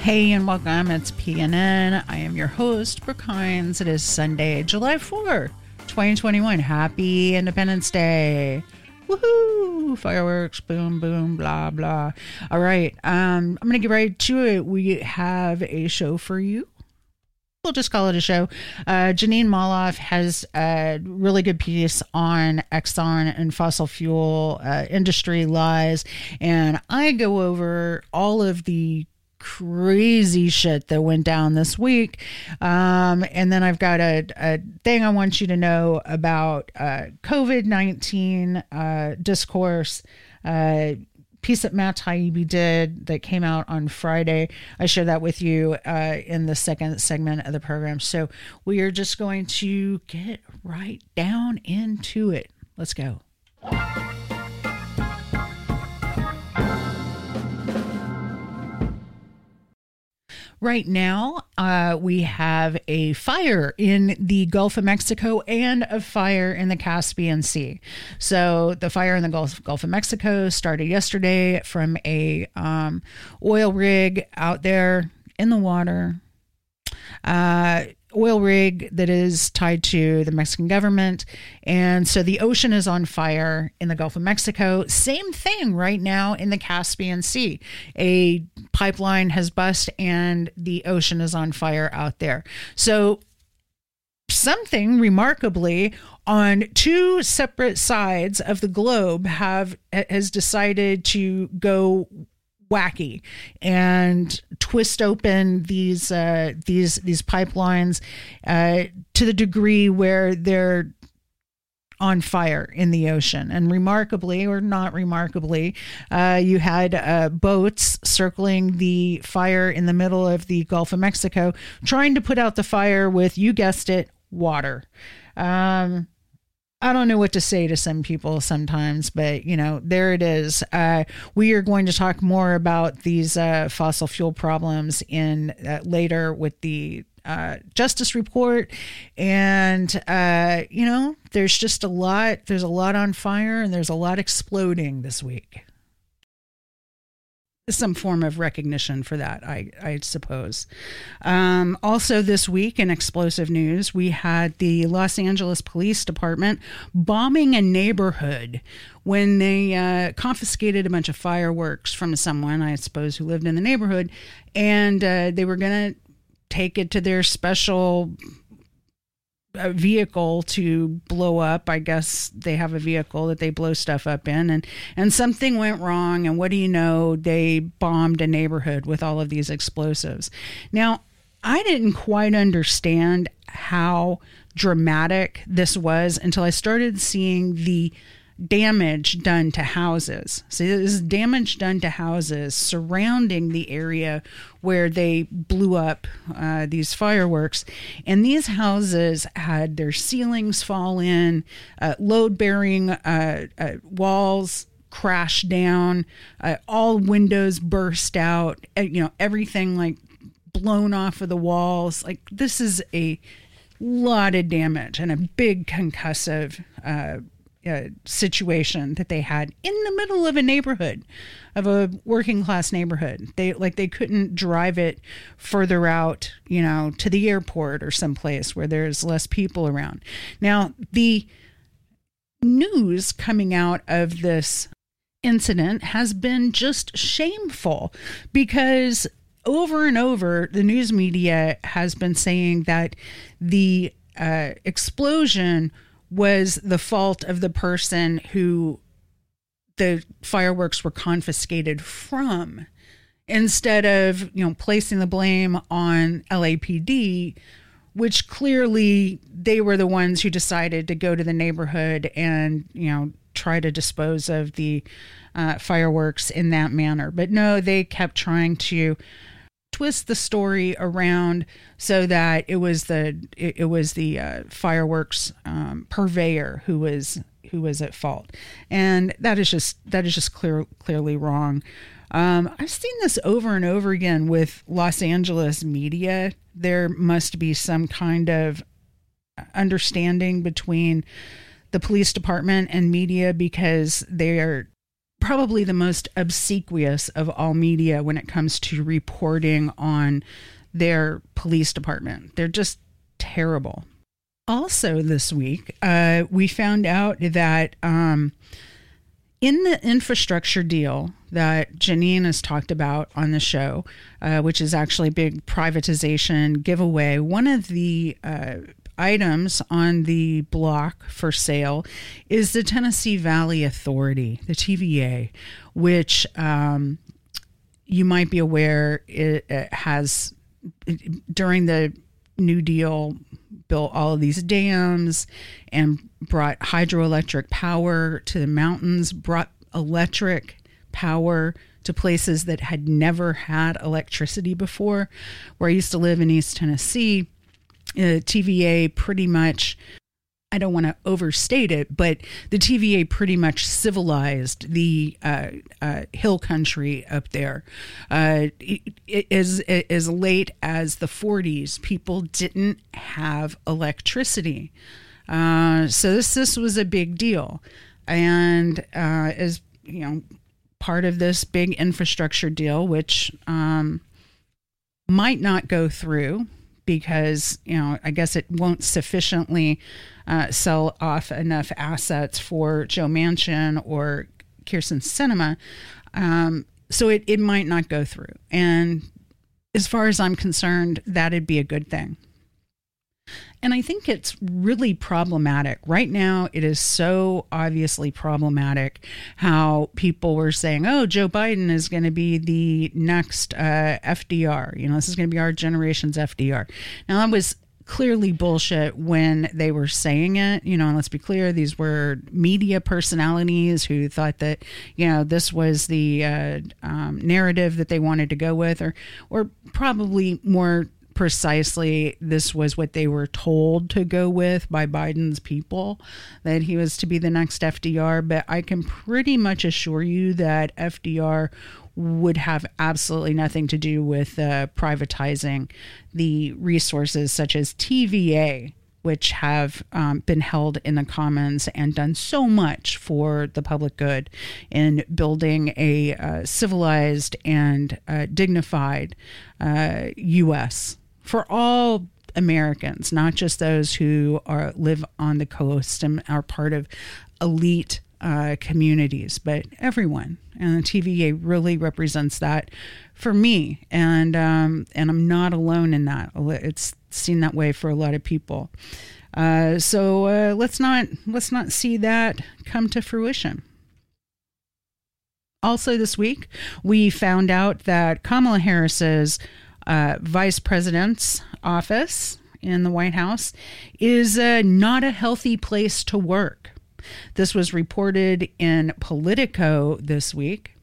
Hey and welcome. It's PNN. I am your host, Brook Hines. It is Sunday, July 4, 2021. Happy Independence Day. Woohoo! Fireworks, boom, boom, blah, blah. All right. Um, I'm going to get right to it. We have a show for you. We'll just call it a show. Uh, Jeanine Molloff has a really good piece on Exxon and fossil fuel uh, industry lies. And I go over all of the crazy shit that went down this week. Um, and then I've got a, a, thing I want you to know about uh, COVID 19 uh, discourse. Uh, piece that Matt Taibbi did that came out on Friday. I share that with you uh, in the second segment of the program. So we are just going to get right down into it. Let's go. Right now, uh, we have a fire in the Gulf of Mexico and a fire in the Caspian Sea. So, the fire in the Gulf, Gulf of Mexico started yesterday from a um, oil rig out there in the water. Uh, oil rig that is tied to the Mexican government. And so the ocean is on fire in the Gulf of Mexico. Same thing right now in the Caspian Sea. A pipeline has bust and the ocean is on fire out there. So something remarkably on two separate sides of the globe have has decided to go wacky and twist open these uh, these these pipelines uh, to the degree where they're on fire in the ocean. And remarkably, or not remarkably, uh, you had uh, boats circling the fire in the middle of the Gulf of Mexico, trying to put out the fire with, you guessed it, water. Um, I don't know what to say to some people sometimes, but you know, there it is. Uh, we are going to talk more about these uh, fossil fuel problems in uh, later with the uh, justice report, and uh, you know, there's just a lot. There's a lot on fire, and there's a lot exploding this week some form of recognition for that, I, I suppose. Um, also, this week in explosive news, we had the Los Angeles Police Department bombing a neighborhood when they uh, confiscated a bunch of fireworks from someone, I suppose, who lived in the neighborhood, and uh, they were going to take it to their special a vehicle to blow up. I guess they have a vehicle that they blow stuff up in and and something went wrong and what do you know, they bombed a neighborhood with all of these explosives. Now, I didn't quite understand how dramatic this was until I started seeing the damage done to houses. So this is damage done to houses surrounding the area where they blew up uh, these fireworks. And these houses had their ceilings fall in, uh, load bearing uh, uh, walls crash down, uh, all windows burst out, uh, you know, everything like blown off of the walls. Like this is a lot of damage and a big concussive uh, situation that they had in the middle of a neighborhood of a working class neighborhood. They like they couldn't drive it further out you know to the airport or someplace where there's less people around. Now the news coming out of this incident has been just shameful because over and over the news media has been saying that the uh, explosion was the fault of the person who the fireworks were confiscated from. Instead of you know placing the blame on LAPD which clearly they were the ones who decided to go to the neighborhood and you know try to dispose of the uh, fireworks in that manner. But no they kept trying to twist the story around so that it was the it, it was the uh, fireworks um, purveyor who was who was at fault, and that is just that is just clear clearly wrong. Um, I've seen this over and over again with Los Angeles media. There must be some kind of understanding between the police department and media because they are probably the most obsequious of all media when it comes to reporting on their police department. They're just terrible. Also, this week, uh, we found out that um, in the infrastructure deal that Jeanine has talked about on the show, uh, which is actually a big privatization giveaway, one of the uh, items on the block for sale is the Tennessee Valley Authority, the TVA, which um, you might be aware it, it has during the New Deal built all of these dams and brought hydroelectric power to the mountains, brought electric power to places that had never had electricity before. Where I used to live in East Tennessee, uh, TVA pretty much I don't want to overstate it, but the TVA pretty much civilized the uh, uh, hill country up there. Uh, as, as late as the 40s, people didn't have electricity. Uh, so this this was a big deal, and uh, as you know, part of this big infrastructure deal, which um, might not go through because you know I guess it won't sufficiently uh, sell off enough assets for Joe Manchin or Kyrsten Sinema. Um, so it, it might not go through. And as far as I'm concerned, that'd be a good thing. And I think it's really problematic. Right now, it is so obviously problematic how people were saying, oh, Joe Biden is going to be the next uh, FDR. You know, this is going to be our generation's FDR. Now, that was clearly bullshit when they were saying it. You know, and let's be clear, these were media personalities who thought that you know this was the uh, um, narrative that they wanted to go with, or or probably more precisely this was what they were told to go with by Biden's people that he was to be the next FDR but I can pretty much assure you that FDR would have absolutely nothing to do with uh, privatizing the resources such as TVA, which have um, been held in the commons and done so much for the public good in building a uh, civilized and uh, dignified U.S. For all Americans, not just those who are live on the coast and are part of elite uh, communities, but everyone. And the TVA really represents that for me, and um, and I'm not alone in that. It's seen that way for a lot of people. Uh, so uh, let's not let's not see that come to fruition. Also, this week we found out that Kamala Harris's uh, vice president's office in the White House is uh, not a healthy place to work. This was reported in Politico this week.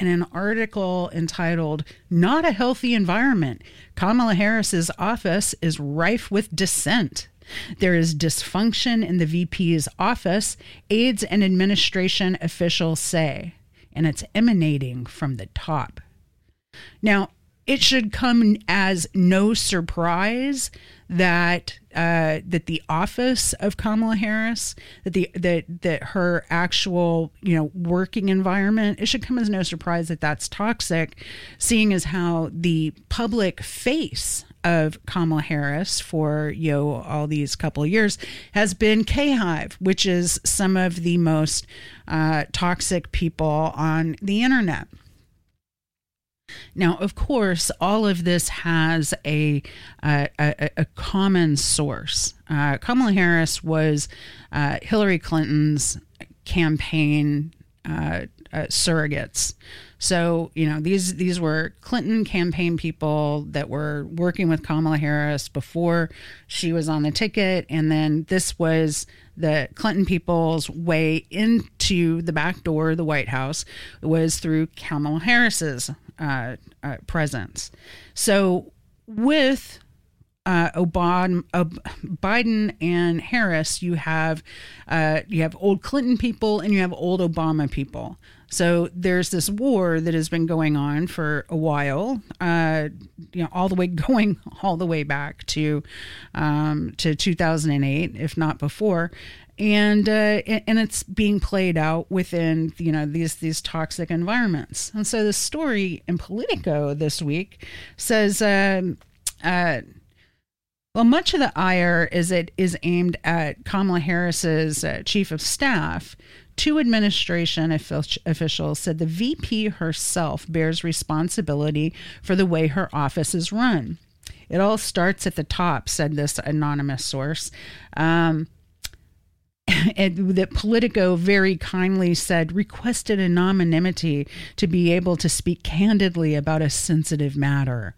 In an article entitled Not a Healthy Environment, Kamala Harris's office is rife with dissent. There is dysfunction in the VP's office, aides and administration officials say, and it's emanating from the top. Now, it should come as no surprise that uh, that the office of Kamala Harris, that the that that her actual you know working environment, it should come as no surprise that that's toxic, seeing as how the public face of Kamala Harris for you know all these couple years has been K Hive, which is some of the most uh, toxic people on the internet. Now, of course, all of this has a a, a, common source. Uh, Kamala Harris was uh, Hillary Clinton's campaign uh, uh, surrogates. So you know these these were Clinton campaign people that were working with Kamala Harris before she was on the ticket, and then this was the Clinton people's way into the back door of the White House was through Kamala Harris's uh, uh, presence. So with uh, Obama, uh, Biden and Harris, you have uh, you have old Clinton people and you have old Obama people. So there's this war that has been going on for a while, uh, you know, all the way going all the way back to um, to 2008, if not before. and uh, and it's being played out within you know these these toxic environments. And so the story in Politico this week says. Um, uh, well, much of the ire is it is aimed at Kamala Harris's uh, chief of staff. Two administration officials said the VP herself bears responsibility for the way her office is run. It all starts at the top, said this anonymous source. Um, and that Politico very kindly said requested anonymity to be able to speak candidly about a sensitive matter.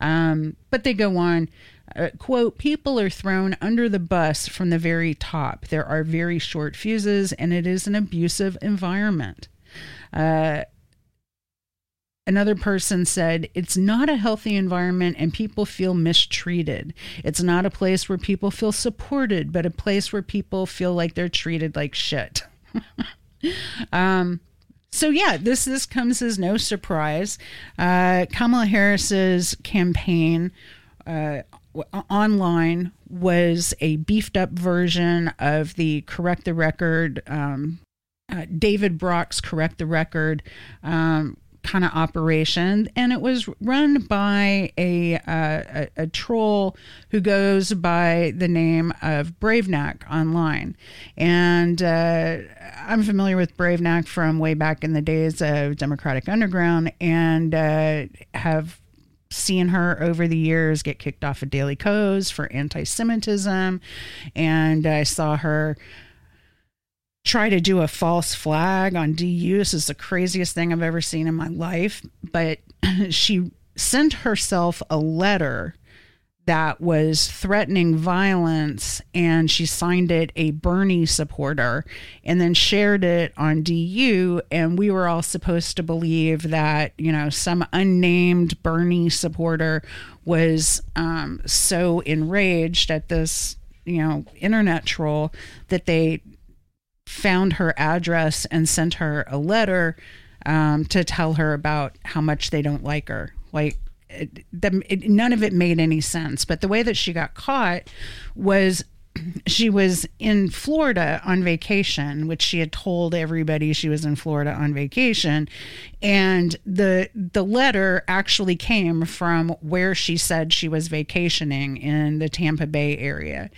Um, but they go on. Uh, quote, people are thrown under the bus from the very top. There are very short fuses, and it is an abusive environment. Uh, Another person said, It's not a healthy environment and people feel mistreated. It's not a place where people feel supported, but a place where people feel like they're treated like shit. um, so yeah, this this comes as no surprise. Uh, Kamala Harris's campaign uh, online was a beefed up version of the Correct the Record. Um, uh, David Brock's Correct the Record um, kind of operation, and it was run by a, uh, a, a troll who goes by the name of Bravenak online, and uh, I'm familiar with Bravenak from way back in the days of Democratic Underground, and uh, have seen her over the years get kicked off of Daily Kos for anti-Semitism, and I saw her try to do a false flag on DU. This is the craziest thing I've ever seen in my life. But she sent herself a letter that was threatening violence and she signed it a Bernie supporter and then shared it on DU and we were all supposed to believe that you know some unnamed Bernie supporter was um, so enraged at this you know internet troll that they found her address and sent her a letter um, to tell her about how much they don't like her. Like, the, it, none of it made any sense. But the way that she got caught was she was in Florida on vacation, which she had told everybody she was in Florida on vacation, and the the letter actually came from where she said she was vacationing in the Tampa Bay area.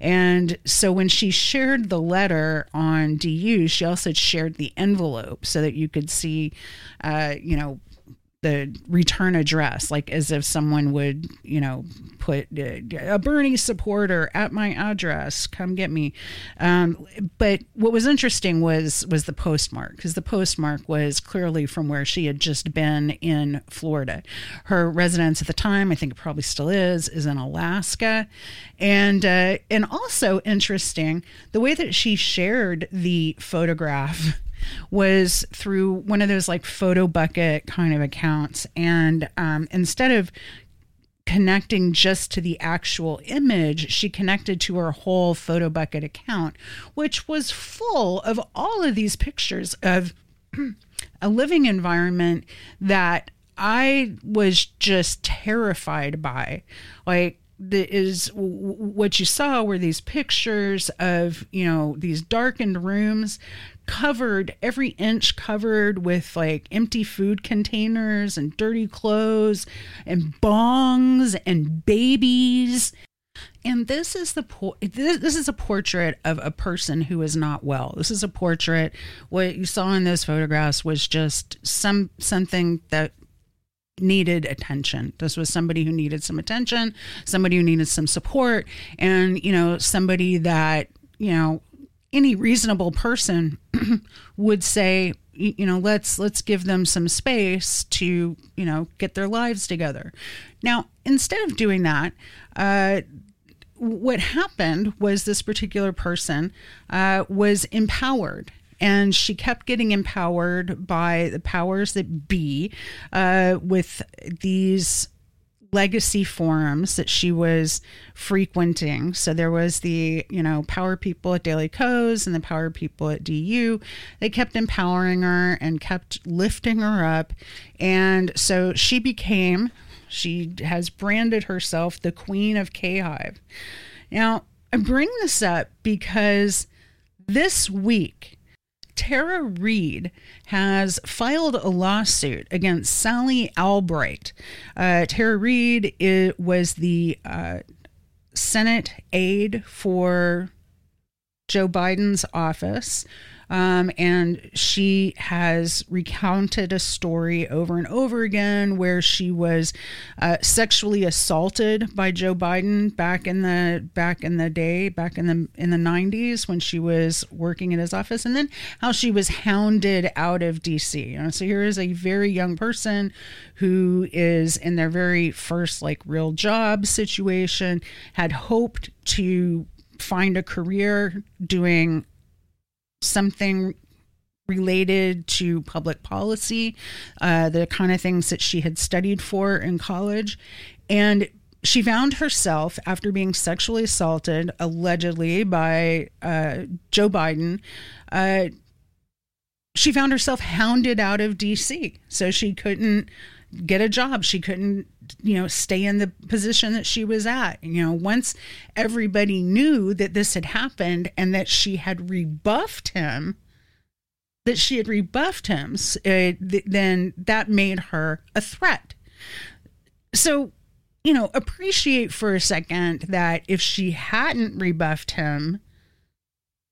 And so when she shared the letter on DU, she also shared the envelope so that you could see uh, you know, the return address, like as if someone would, you know, put a Bernie supporter at my address, come get me. Um, but what was interesting was was the postmark because the postmark was clearly from where she had just been in Florida. Her residence at the time, I think it probably still is, is in Alaska, and uh, and also interesting the way that she shared the photograph was through one of those like photo bucket kind of accounts. And um, instead of connecting just to the actual image, she connected to her whole photo bucket account, which was full of all of these pictures of a living environment that I was just terrified by. Like, the, is what you saw were these pictures of you know these darkened rooms covered every inch covered with like empty food containers and dirty clothes and bongs and babies. And this is the po- this, this is a portrait of a person who is not well. This is a portrait what you saw in those photographs was just some something that needed attention. This was somebody who needed some attention, somebody who needed some support, and, you know, somebody that, you know, any reasonable person would say you know let's let's give them some space to you know get their lives together now instead of doing that uh, what happened was this particular person uh, was empowered and she kept getting empowered by the powers that be uh, with these legacy forums that she was frequenting. So there was the, you know, power people at Daily Kos and the power people at DU. They kept empowering her and kept lifting her up. And so she became, she has branded herself the queen of K Hive. Now, I bring this up because this week, Tara Reade has filed a lawsuit against Sally Albright. Uh, Tara it was the uh, Senate aide for Joe Biden's office. Um, and she has recounted a story over and over again where she was uh, sexually assaulted by Joe Biden back in the back in the day, back in the in the '90s when she was working in his office, and then how she was hounded out of D.C. So here is a very young person who is in their very first like real job situation, had hoped to find a career doing something related to public policy, uh, the kind of things that she had studied for in college. And she found herself, after being sexually assaulted, allegedly by uh, Joe Biden, uh, she found herself hounded out of DC. So she couldn't get a job. She couldn't, you know, stay in the position that she was at. You know, once everybody knew that this had happened and that she had rebuffed him, that she had rebuffed him, uh, th- then that made her a threat. So, you know, appreciate for a second that if she hadn't rebuffed him,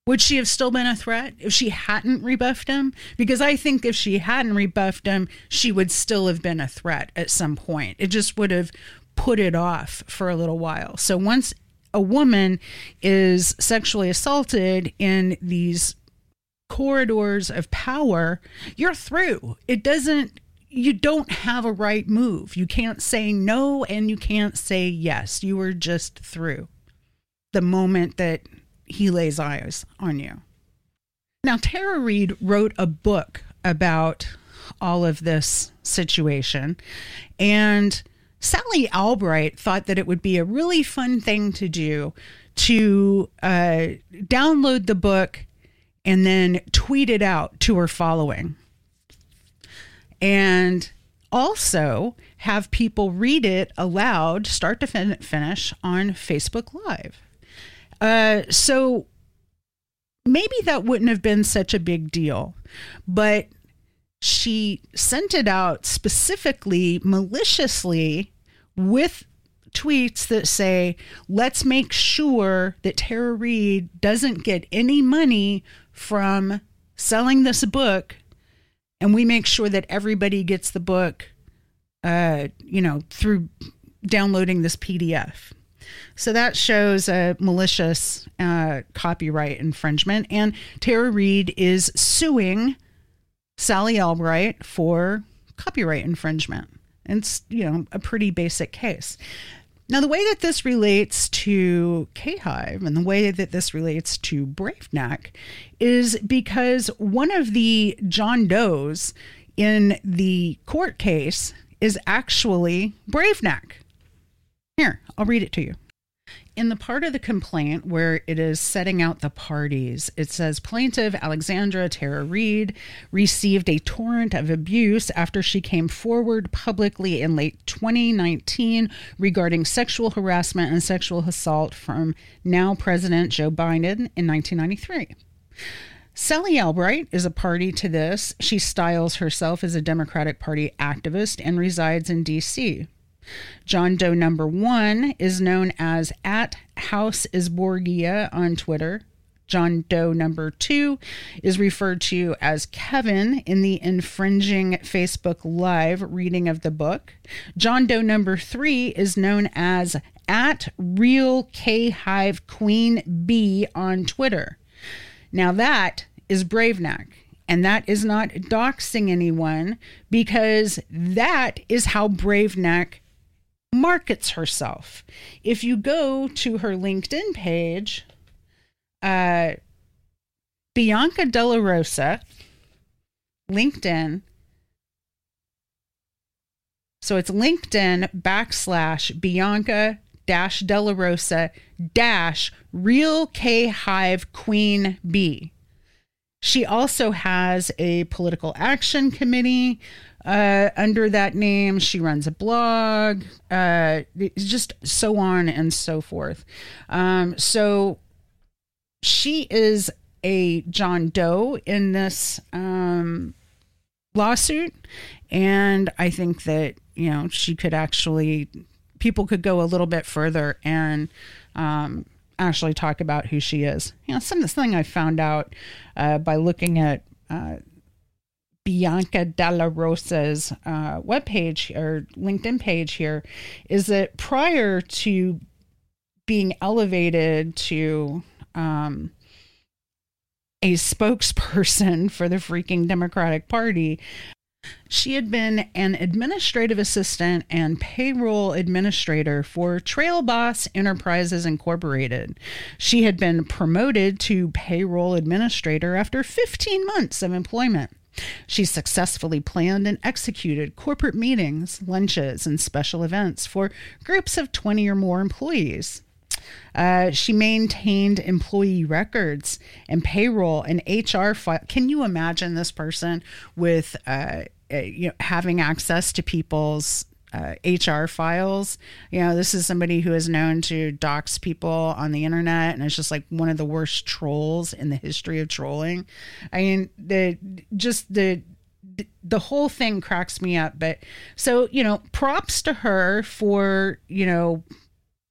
would she have still been a threat if she hadn't rebuffed him? Because I think if she hadn't rebuffed him, she would still have been a threat at some point. It just would have put it off for a little while. So once a woman is sexually assaulted in these corridors of power, you're through. It doesn't you don't have a right move. You can't say no and you can't say yes. You are just through the moment that he lays eyes on you. Now, Tara Reade wrote a book about all of this situation, and Sally Albright thought that it would be a really fun thing to do to uh, download the book and then tweet it out to her following. And also have people read it aloud, start to fin- finish, on Facebook Live. Uh, so maybe that wouldn't have been such a big deal, but she sent it out specifically maliciously with tweets that say, let's make sure that Tara Reade doesn't get any money from selling this book. And we make sure that everybody gets the book, uh, you know, through downloading this PDF. So that shows a malicious uh, copyright infringement. And Tara Reade is suing Sally Albright for copyright infringement. It's, you know, a pretty basic case. Now, the way that this relates to K Hive and the way that this relates to Bravenak is because one of the John Does in the court case is actually Bravenak. Here, I'll read it to you. In the part of the complaint where it is setting out the parties, it says plaintiff Alexandra Tara Reade received a torrent of abuse after she came forward publicly in late 2019 regarding sexual harassment and sexual assault from now President Joe Biden in 1993. Sally Albright is a party to this. She styles herself as a Democratic Party activist and resides in D.C. John Doe number one is known as at House is Borgia on Twitter. John Doe number two is referred to as Kevin in the infringing Facebook Live reading of the book. John Doe number three is known as at Real K Hive Queen B on Twitter. Now that is Bravenak. And that is not doxing anyone because that is how Bravenak markets herself. If you go to her LinkedIn page, uh, Bianca Della Rosa, LinkedIn. So it's LinkedIn backslash Bianca dash Della Rosa dash Real K Hive Queen B. She also has a political action committee uh, under that name. She runs a blog, uh, just so on and so forth. Um, so she is a John Doe in this um, lawsuit, and I think that you know she could actually people could go a little bit further and um, actually talk about who she is. You know, something I found out uh, by looking at. Uh, Bianca Della Rosa's uh, webpage or LinkedIn page here is that prior to being elevated to um, a spokesperson for the freaking Democratic Party, she had been an administrative assistant and payroll administrator for Trail Boss Enterprises Incorporated. She had been promoted to payroll administrator after 15 months of employment. She successfully planned and executed corporate meetings, lunches, and special events for groups of 20 or more employees. Uh, she maintained employee records and payroll and HR file. Can you imagine this person with uh, uh, you know having access to people's uh, HR files. You know, this is somebody who is known to dox people on the internet, and it's just like one of the worst trolls in the history of trolling. I mean, the just the the whole thing cracks me up. But so you know, props to her for you know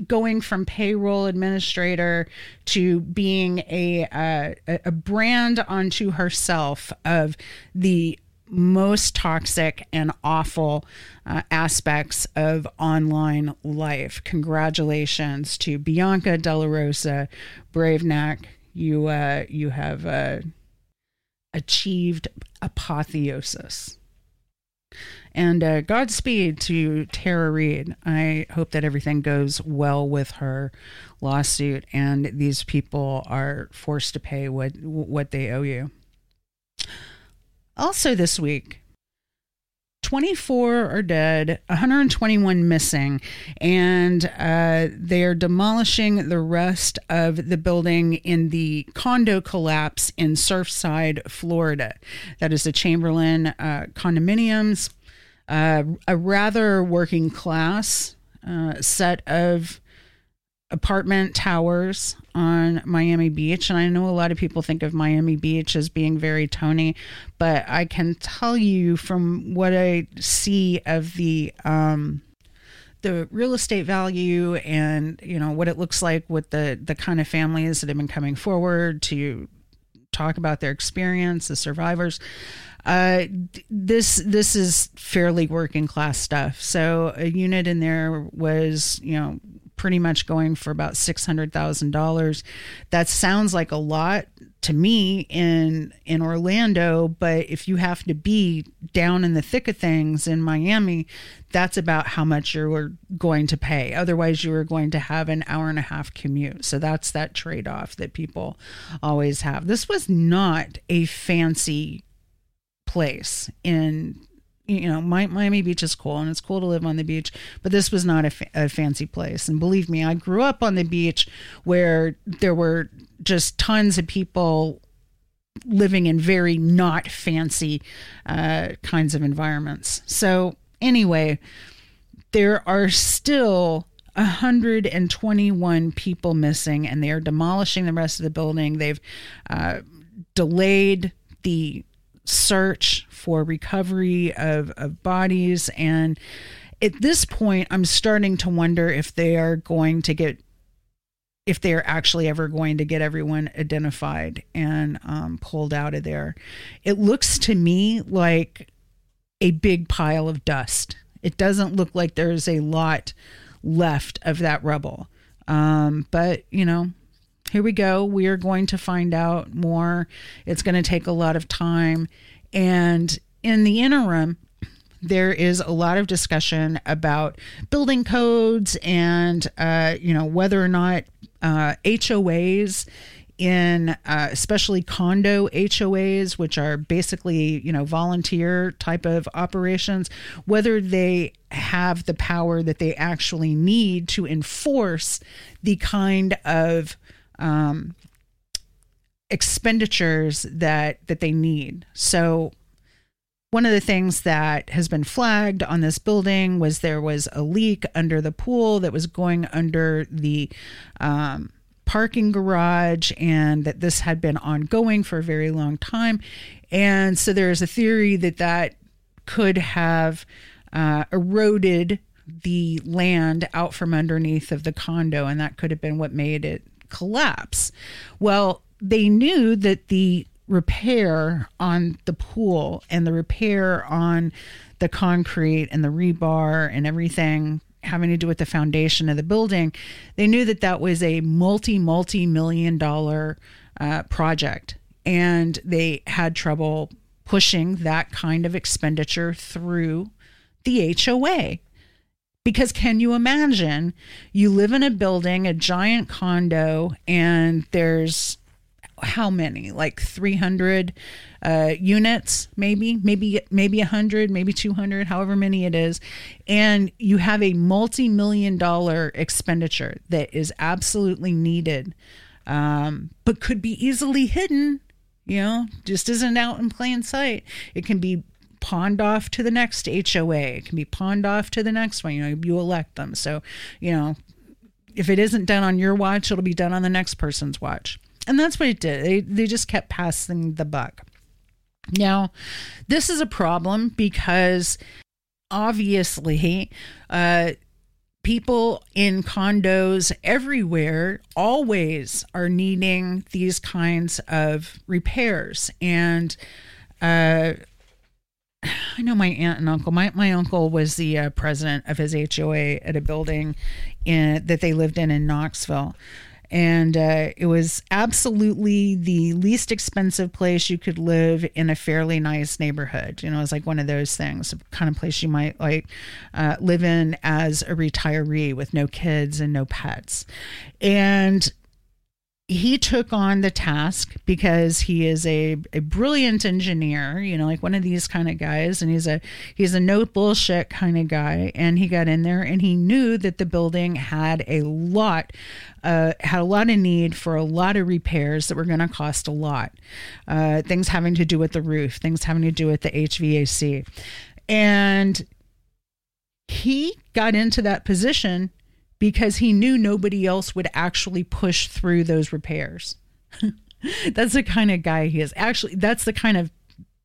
going from payroll administrator to being a uh, a brand onto herself of the most toxic and awful uh, aspects of online life. Congratulations to Bianca Della Rosa, Bravenak. You uh, you have uh, achieved apotheosis. And uh, Godspeed to Tara Reade. I hope that everything goes well with her lawsuit and these people are forced to pay what what they owe you. Also, this week, 24 are dead, 121 missing, and uh, they are demolishing the rest of the building in the condo collapse in Surfside, Florida. That is the Chamberlain uh, condominiums, uh, a rather working class uh, set of apartment towers on Miami Beach. And I know a lot of people think of Miami Beach as being very Tony, but I can tell you from what I see of the, um, the real estate value and you know what it looks like with the the kind of families that have been coming forward to talk about their experience the survivors uh, this this is fairly working class stuff so a unit in there was you know pretty much going for about $600,000. That sounds like a lot to me in in Orlando, but if you have to be down in the thick of things in Miami, that's about how much you're going to pay. Otherwise, you are going to have an hour and a half commute. So that's that trade-off that people always have. This was not a fancy place in you know, Miami Beach is cool and it's cool to live on the beach, but this was not a, fa- a, fancy place. And believe me, I grew up on the beach where there were just tons of people living in very not fancy uh, kinds of environments. So, anyway, there are still 121 people missing and they are demolishing the rest of the building. They've uh, delayed the search for recovery of, of bodies. And at this point, I'm starting to wonder if they are going to get, if they're actually ever going to get everyone identified and um, pulled out of there. It looks to me like a big pile of dust. It doesn't look like there's a lot left of that rubble. Um, but, you know, here we go. We are going to find out more. It's going to take a lot of time. And in the interim, there is a lot of discussion about building codes and, uh, you know, whether or not uh, HOAs in uh, especially condo HOAs, which are basically you know volunteer type of operations, whether they have the power that they actually need to enforce the kind of um, expenditures that that they need. So one of the things that has been flagged on this building was there was a leak under the pool that was going under the um, parking garage and that this had been ongoing for a very long time. And so there's a theory that that could have uh, eroded the land out from underneath of the condo, and that could have been what made it collapse. Well, they knew that the repair on the pool and the repair on the concrete and the rebar and everything having to do with the foundation of the building, they knew that that was a multi, multi million dollar uh, project. And they had trouble pushing that kind of expenditure through the HOA. Because can you imagine you live in a building, a giant condo, and there's how many? Like 300 uh, units, maybe, maybe, maybe 100, maybe 200, however many it is. And you have a multi million dollar expenditure that is absolutely needed, um, but could be easily hidden, you know, just isn't out in plain sight. It can be pawned off to the next HOA. It can be pawned off to the next one. You know, you elect them. So, you know, if it isn't done on your watch, it'll be done on the next person's watch. And that's what it did. They, they just kept passing the buck. Now, this is a problem because obviously, uh, people in condos everywhere always are needing these kinds of repairs. And uh, I know my aunt and uncle. My my uncle was the uh, president of his HOA at a building in, that they lived in in Knoxville and uh, it was absolutely the least expensive place you could live in a fairly nice neighborhood. You know, it was like one of those things, kind of place you might like uh, live in as a retiree with no kids and no pets. And he took on the task because he is a, a brilliant engineer, you know, like one of these kind of guys, and he's a he's a no bullshit kind of guy. And he got in there and he knew that the building had a lot, uh, had a lot of need for a lot of repairs that were going to cost a lot. Uh, things having to do with the roof, things having to do with the HVAC, and he got into that position because he knew nobody else would actually push through those repairs. that's the kind of guy he is. Actually, that's the kind of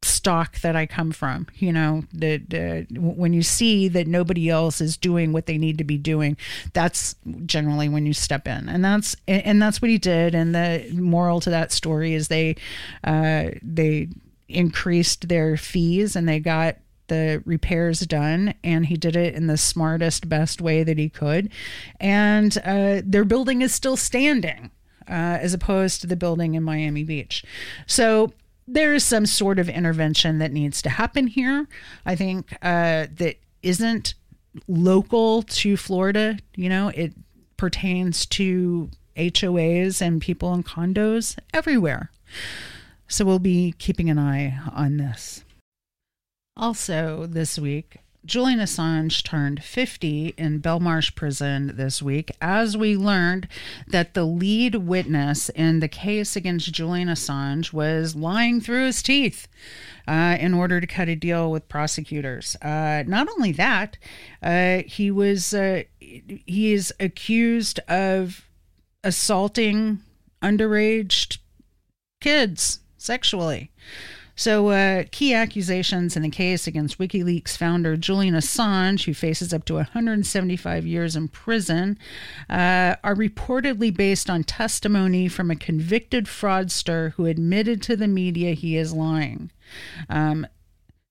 stock that I come from. You know, that when you see that nobody else is doing what they need to be doing, that's generally when you step in, and that's and that's what he did. And the moral to that story is they uh, they increased their fees and they got the repairs done and he did it in the smartest best way that he could. And uh, their building is still standing uh, as opposed to the building in miami beach. So there is some sort of intervention that needs to happen here. I think uh, that isn't local to florida you know it pertains to hoas and people in condos everywhere. So we'll be keeping an eye on this also, this week, Julian Assange turned 50 in Belmarsh prison this week as we learned that the lead witness in the case against Julian Assange was lying through his teeth uh, in order to cut a deal with prosecutors. Uh, not only that, uh, he was uh, he is accused of assaulting underage kids sexually. So, uh, key accusations in the case against WikiLeaks founder Julian Assange, who faces up to 175 years in prison, uh, are reportedly based on testimony from a convicted fraudster who admitted to the media he is lying. Um,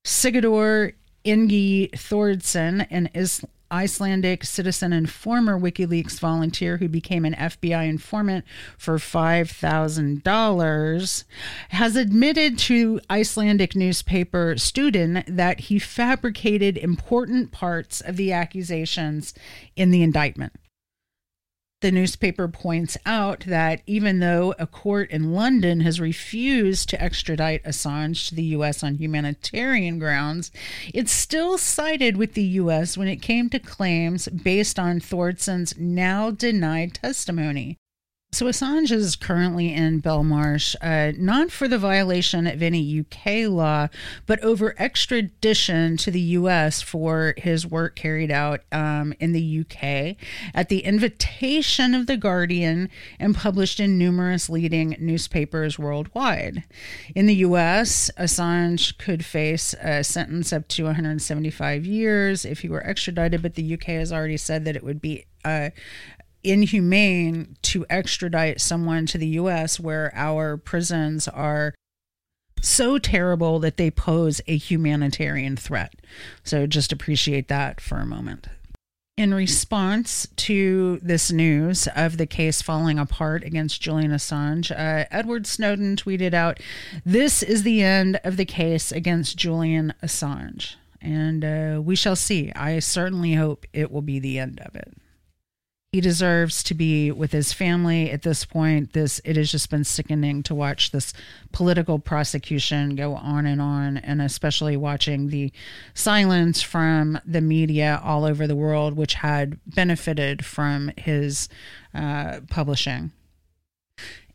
Sigurdur Ingi Thordarson, an Islam Icelandic citizen and former WikiLeaks volunteer who became an FBI informant for $5,000, has admitted to Icelandic newspaper Stundin that he fabricated important parts of the accusations in the indictment the newspaper points out that even though a court in London has refused to extradite Assange to the U.S. on humanitarian grounds, it still sided with the U.S. when it came to claims based on Thordarson's now denied testimony. So Assange is currently in Belmarsh, uh, not for the violation of any UK law, but over extradition to the US for his work carried out um, in the UK at the invitation of The Guardian and published in numerous leading newspapers worldwide. In the US, Assange could face a sentence up to 175 years if he were extradited, but the UK has already said that it would be uh, inhumane to extradite someone to the US where our prisons are so terrible that they pose a humanitarian threat. So just appreciate that for a moment. In response to this news of the case falling apart against Julian Assange, uh, Edward Snowden tweeted out, This is the end of the case against Julian Assange. And uh, we shall see. I certainly hope it will be the end of it he deserves to be with his family. At this point this it has just been sickening to watch this political prosecution go on and on and especially watching the silence from the media all over the world which had benefited from his uh, publishing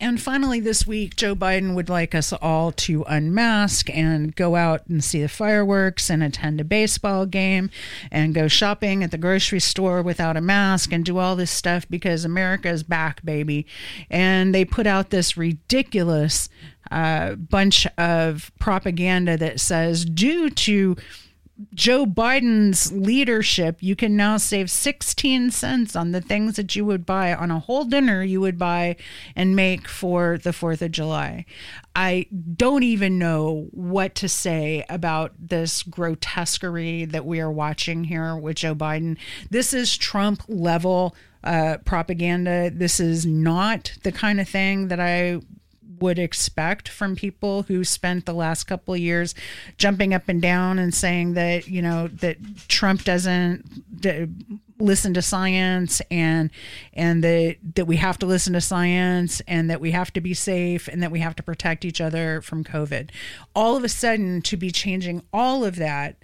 and finally, this week, Joe Biden would like us all to unmask and go out and see the fireworks and attend a baseball game and go shopping at the grocery store without a mask and do all this stuff because America is back, baby. And they put out this ridiculous uh, bunch of propaganda that says, due to Joe Biden's leadership, you can now save 16 cents on the things that you would buy on a whole dinner you would buy and make for the 4th of July. I don't even know what to say about this grotesquerie that we are watching here with Joe Biden. This is Trump level uh, propaganda. This is not the kind of thing that I would expect from people who spent the last couple of years jumping up and down and saying that you know that Trump doesn't d- listen to science and and that that we have to listen to science and that we have to be safe and that we have to protect each other from COVID. All of a sudden to be changing all of that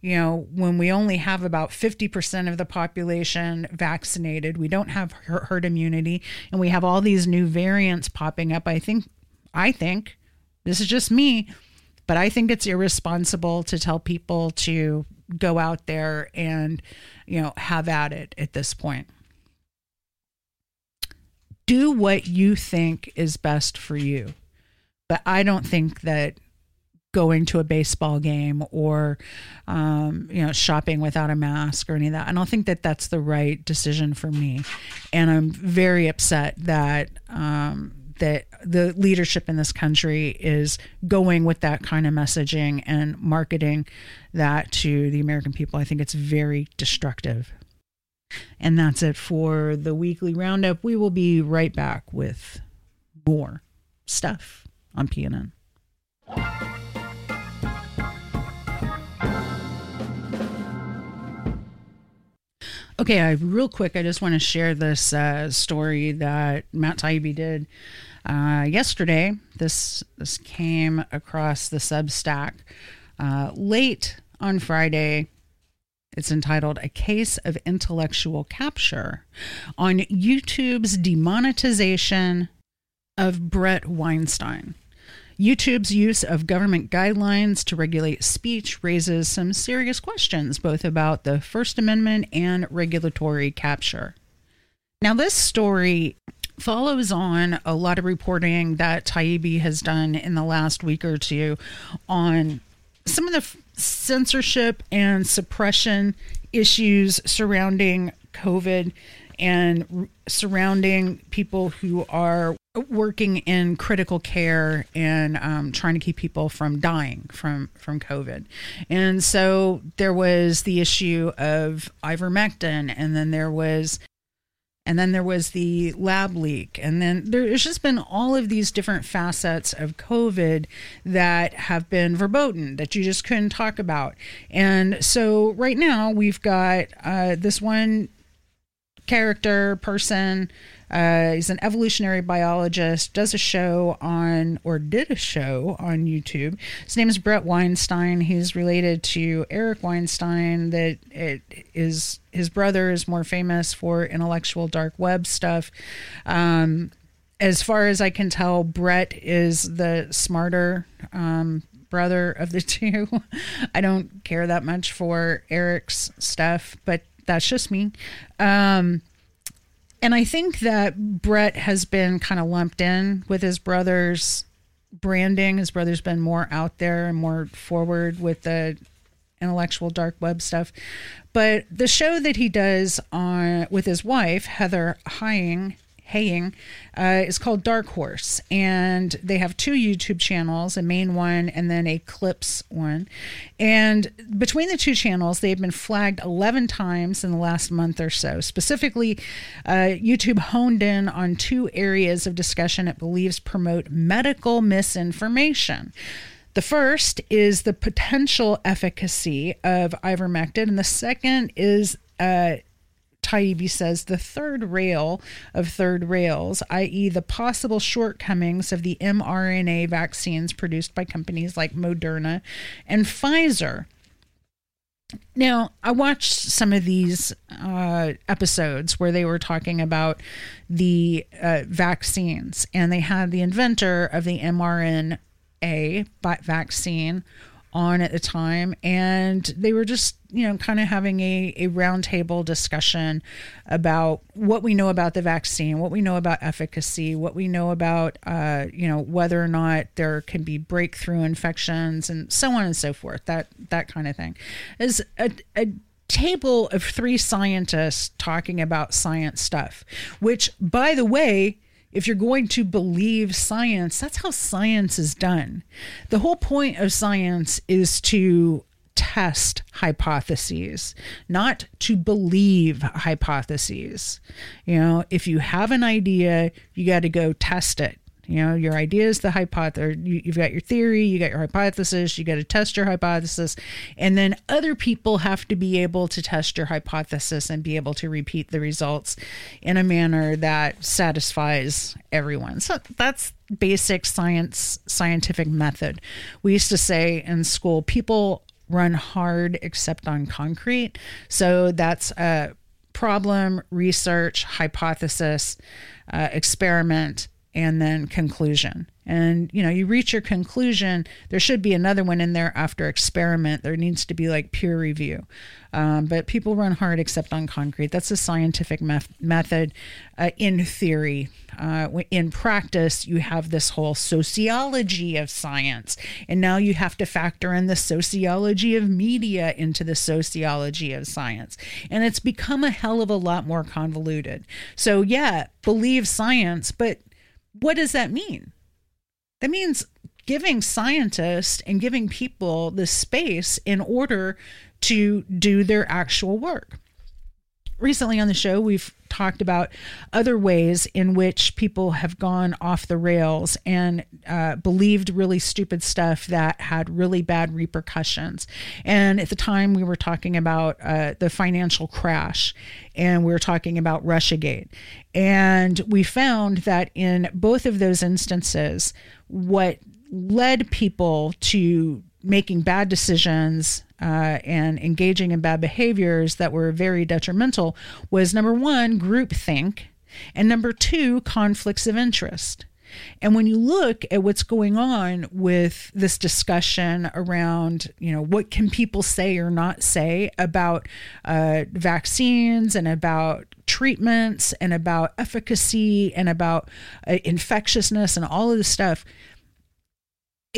you know, when we only have about 50% of the population vaccinated, we don't have herd immunity, and we have all these new variants popping up, I think I think this is just me, but I think it's irresponsible to tell people to go out there and, you know, have at it at this point. Do what you think is best for you. But I don't think that going to a baseball game or um, you know shopping without a mask or any of that. I don't think that that's the right decision for me, and I'm very upset that um, that the leadership in this country is going with that kind of messaging and marketing that to the American people. I think it's very destructive. And that's it for the weekly roundup. We will be right back with more stuff on PNN. Okay, I real quick. I just want to share this uh, story that Matt Taibbi did uh, yesterday, this this came across the Substack uh, late on Friday. It's entitled "A Case of Intellectual Capture" on YouTube's demonetization of Bret Weinstein. YouTube's use of government guidelines to regulate speech raises some serious questions, both about the First Amendment and regulatory capture. Now, this story follows on a lot of reporting that Taibbi has done in the last week or two on some of the f- censorship and suppression issues surrounding COVID and r- surrounding people who are working in critical care and um, trying to keep people from dying from from COVID. And so there was the issue of ivermectin, and then there was and then there was the lab leak and then there's just been all of these different facets of covid that have been verboten that you just couldn't talk about and so right now we've got uh, this one character person uh, he's an evolutionary biologist, does a show on, or did a show on YouTube. His name is Bret Weinstein. He's related to Eric Weinstein, that it is his brother is more famous for intellectual dark web stuff. Um, as far as I can tell, Bret is the smarter um, brother of the two. I don't care that much for Eric's stuff, but that's just me. Um, and I think that Bret has been kind of lumped in with his brother's branding. His brother's been more out there and more forward with the intellectual dark web stuff. But the show that he does on with his wife, Heather Heying, Haying uh, is called Dark Horse, and they have two YouTube channels, a main one and then a clips one. And between the two channels, they've been flagged 11 times in the last month or so. Specifically, uh, YouTube honed in on two areas of discussion it believes promote medical misinformation. The first is the potential efficacy of ivermectin, and the second is uh, Taibbi says the third rail of third rails, i.e., the possible shortcomings of the mRNA vaccines produced by companies like Moderna and Pfizer. Now, I watched some of these uh, episodes where they were talking about the uh, vaccines, and they had the inventor of the mRNA vaccine on at the time and they were just you know kind of having a, a roundtable discussion about what we know about the vaccine what we know about efficacy what we know about uh, you know whether or not there can be breakthrough infections and so on and so forth that that kind of thing. Is a, a table of three scientists talking about science stuff which by the way if you're going to believe science, that's how science is done. The whole point of science is to test hypotheses, not to believe hypotheses. You know, if you have an idea, you got to go test it. You know, your idea is the hypothesis. You, have got your theory, you got your hypothesis, you got to test your hypothesis. And then other people have to be able to test your hypothesis and be able to repeat the results in a manner that satisfies everyone. So that's basic science, scientific method. We used to say in school, people run hard except on concrete. So that's a problem, research, hypothesis, uh, experiment and then conclusion. And you know, you reach your conclusion. There should be another one in there after experiment. There needs to be like peer review. Um, but people run hard except on concrete. That's a scientific method uh, in theory. Uh, in practice, you have this whole sociology of science. And now you have to factor in the sociology of media into the sociology of science. And it's become a hell of a lot more convoluted. So, yeah, believe science, but what does that mean? That means giving scientists and giving people the space in order to do their actual work recently on the show, we've talked about other ways in which people have gone off the rails and uh, believed really stupid stuff that had really bad repercussions. And at the time, we were talking about uh, the financial crash and we were talking about Russiagate. And we found that in both of those instances, what led people to making bad decisions uh, and engaging in bad behaviors that were very detrimental was number one, groupthink, and number two, conflicts of interest. And when you look at what's going on with this discussion around, you know, what can people say or not say about uh, vaccines and about treatments and about efficacy and about uh, infectiousness and all of this stuff,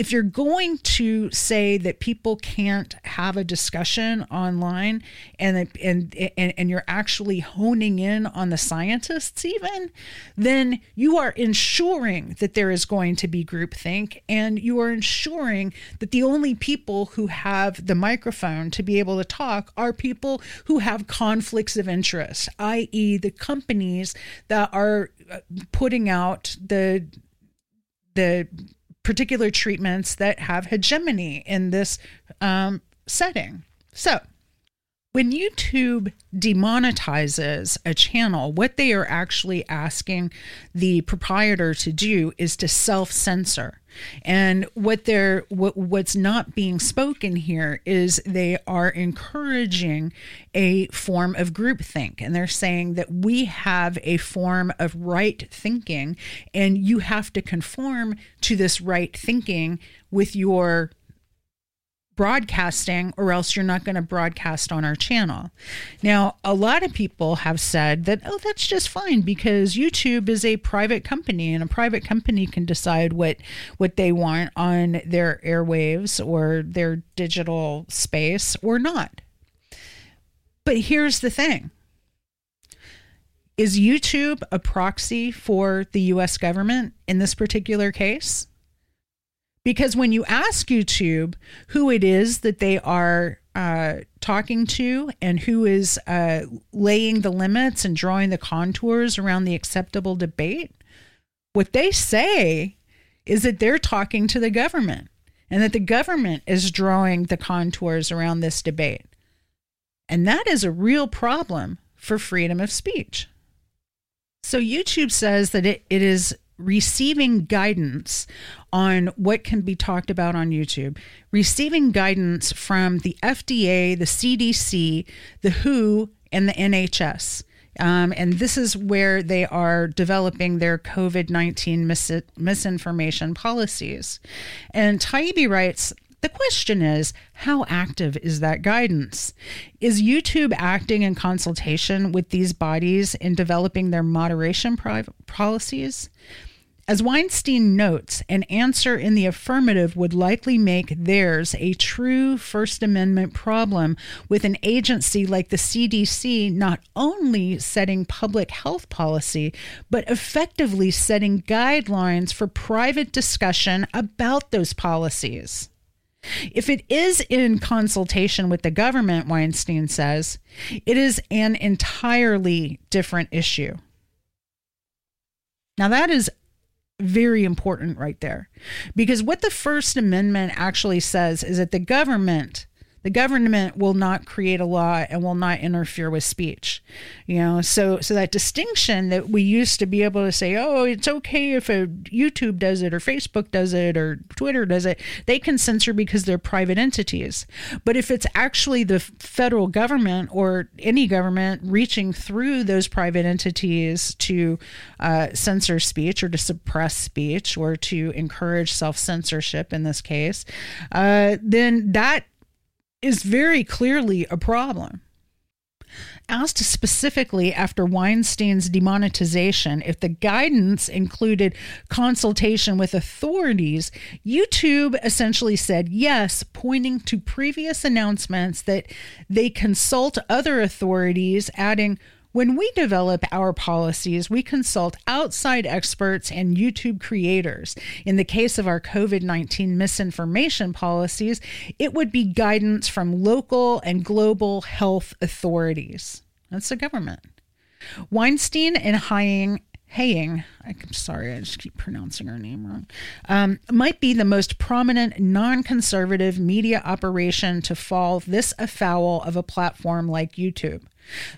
if you're going to say that people can't have a discussion online and and and, and you're actually honing in on the scientists even then you are ensuring that there is going to be groupthink and you are ensuring that the only people who have the microphone to be able to talk are people who have conflicts of interest i.e. the companies that are uh, putting out the the particular treatments that have hegemony in this um, setting. So, when YouTube demonetizes a channel, what they are actually asking the proprietor to do is to self-censor. And what they're what, what's not being spoken here is they are encouraging a form of groupthink. And they're saying that we have a form of right thinking, and you have to conform to this right thinking with your broadcasting or else you're not going to broadcast on our channel. Now, a lot of people have said that, oh, that's just fine because YouTube is a private company and a private company can decide what, what they want on their airwaves or their digital space or not. But here's the thing. Is YouTube a proxy for the US government in this particular case? Because when you ask YouTube who it is that they are uh, talking to and who is uh, laying the limits and drawing the contours around the acceptable debate, what they say is that they're talking to the government and that the government is drawing the contours around this debate. And that is a real problem for freedom of speech. So YouTube says that it, it is receiving guidance on what can be talked about on YouTube, receiving guidance from the FDA, the CDC, the WHO, and the NHS. Um, and this is where they are developing their COVID 19 mis- misinformation policies. And Taibbi writes, the question is, how active is that guidance? Is YouTube acting in consultation with these bodies in developing their moderation pri- policies? As Weinstein notes, an answer in the affirmative would likely make theirs a true First Amendment problem, with an agency like the CDC not only setting public health policy, but effectively setting guidelines for private discussion about those policies. If it is in consultation with the government, Weinstein says, it is an entirely different issue. Now, that is very important right there. Because what the First Amendment actually says is that the government the government will not create a law and will not interfere with speech. You know, so so that distinction that we used to be able to say, oh, it's okay if a YouTube does it or Facebook does it or Twitter does it, they can censor because they're private entities. But if it's actually the federal government or any government reaching through those private entities to uh, censor speech or to suppress speech or to encourage self censorship in this case, uh, then that is very clearly a problem. Asked specifically after Weinstein's demonetization if the guidance included consultation with authorities, YouTube essentially said yes, pointing to previous announcements that they consult other authorities, adding, when we develop our policies, we consult outside experts and YouTube creators. In the case of our COVID 19 misinformation policies, it would be guidance from local and global health authorities. That's the government. Weinstein and Haying Haying, I'm sorry, I just keep pronouncing her name wrong, um, might be the most prominent non conservative media operation to fall this afoul of a platform like YouTube.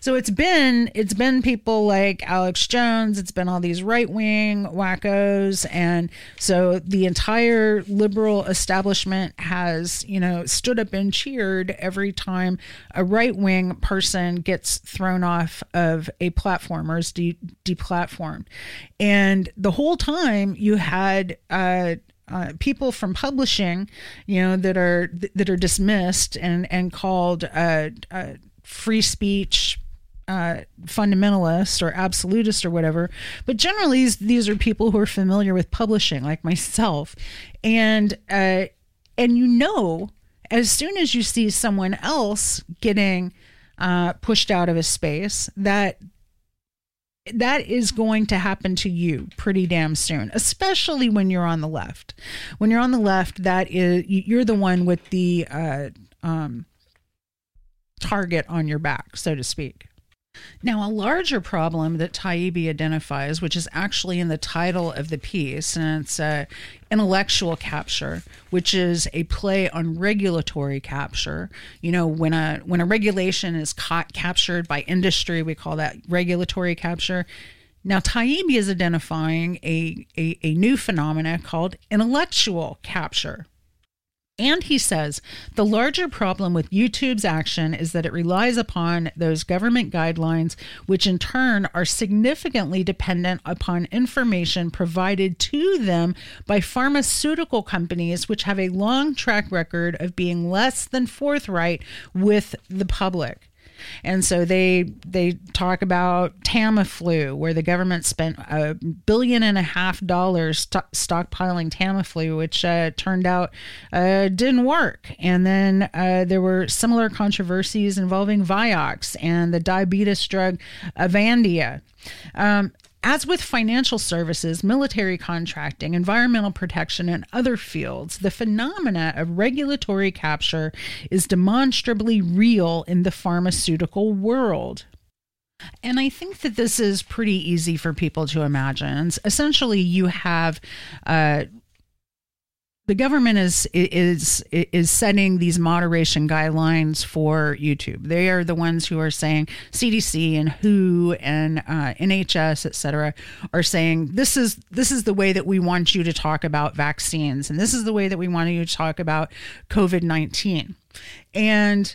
So it's been it's been people like Alex Jones, it's been all these right-wing wackos and so the entire liberal establishment has, you know, stood up and cheered every time a right-wing person gets thrown off of a platform or is de- deplatformed. And the whole time you had uh, uh, people from publishing, you know, that are that are dismissed and and called uh, uh, free speech uh, fundamentalist or absolutist or whatever. But generally, these, these are people who are familiar with publishing, like myself, and uh, and you know, as soon as you see someone else getting uh, pushed out of a space, that that is going to happen to you pretty damn soon, especially when you're on the left. When you're on the left, that is you're the one with the uh, um, target on your back, so to speak. Now, a larger problem that Taibbi identifies, which is actually in the title of the piece, and it's uh, intellectual capture, which is a play on regulatory capture. You know, when a when a regulation is caught captured by industry, we call that regulatory capture. Now, Taibbi is identifying a, a, a new phenomena called intellectual capture. And he says the larger problem with YouTube's action is that it relies upon those government guidelines, which in turn are significantly dependent upon information provided to them by pharmaceutical companies, which have a long track record of being less than forthright with the public. And so they they talk about Tamiflu, where the government spent a billion and a half dollars st- stockpiling Tamiflu, which uh, turned out uh, didn't work. And then uh, there were similar controversies involving Vioxx and the diabetes drug Avandia. Um, as with financial services, military contracting, environmental protection, and other fields, the phenomena of regulatory capture is demonstrably real in the pharmaceutical world. And I think that this is pretty easy for people to imagine. Essentially, you have uh, the government is is is setting these moderation guidelines for YouTube. They are the ones who are saying CDC and WHO and uh, NHS, et cetera, are saying this is this is the way that we want you to talk about vaccines, and this is the way that we want you to talk about COVID nineteen, and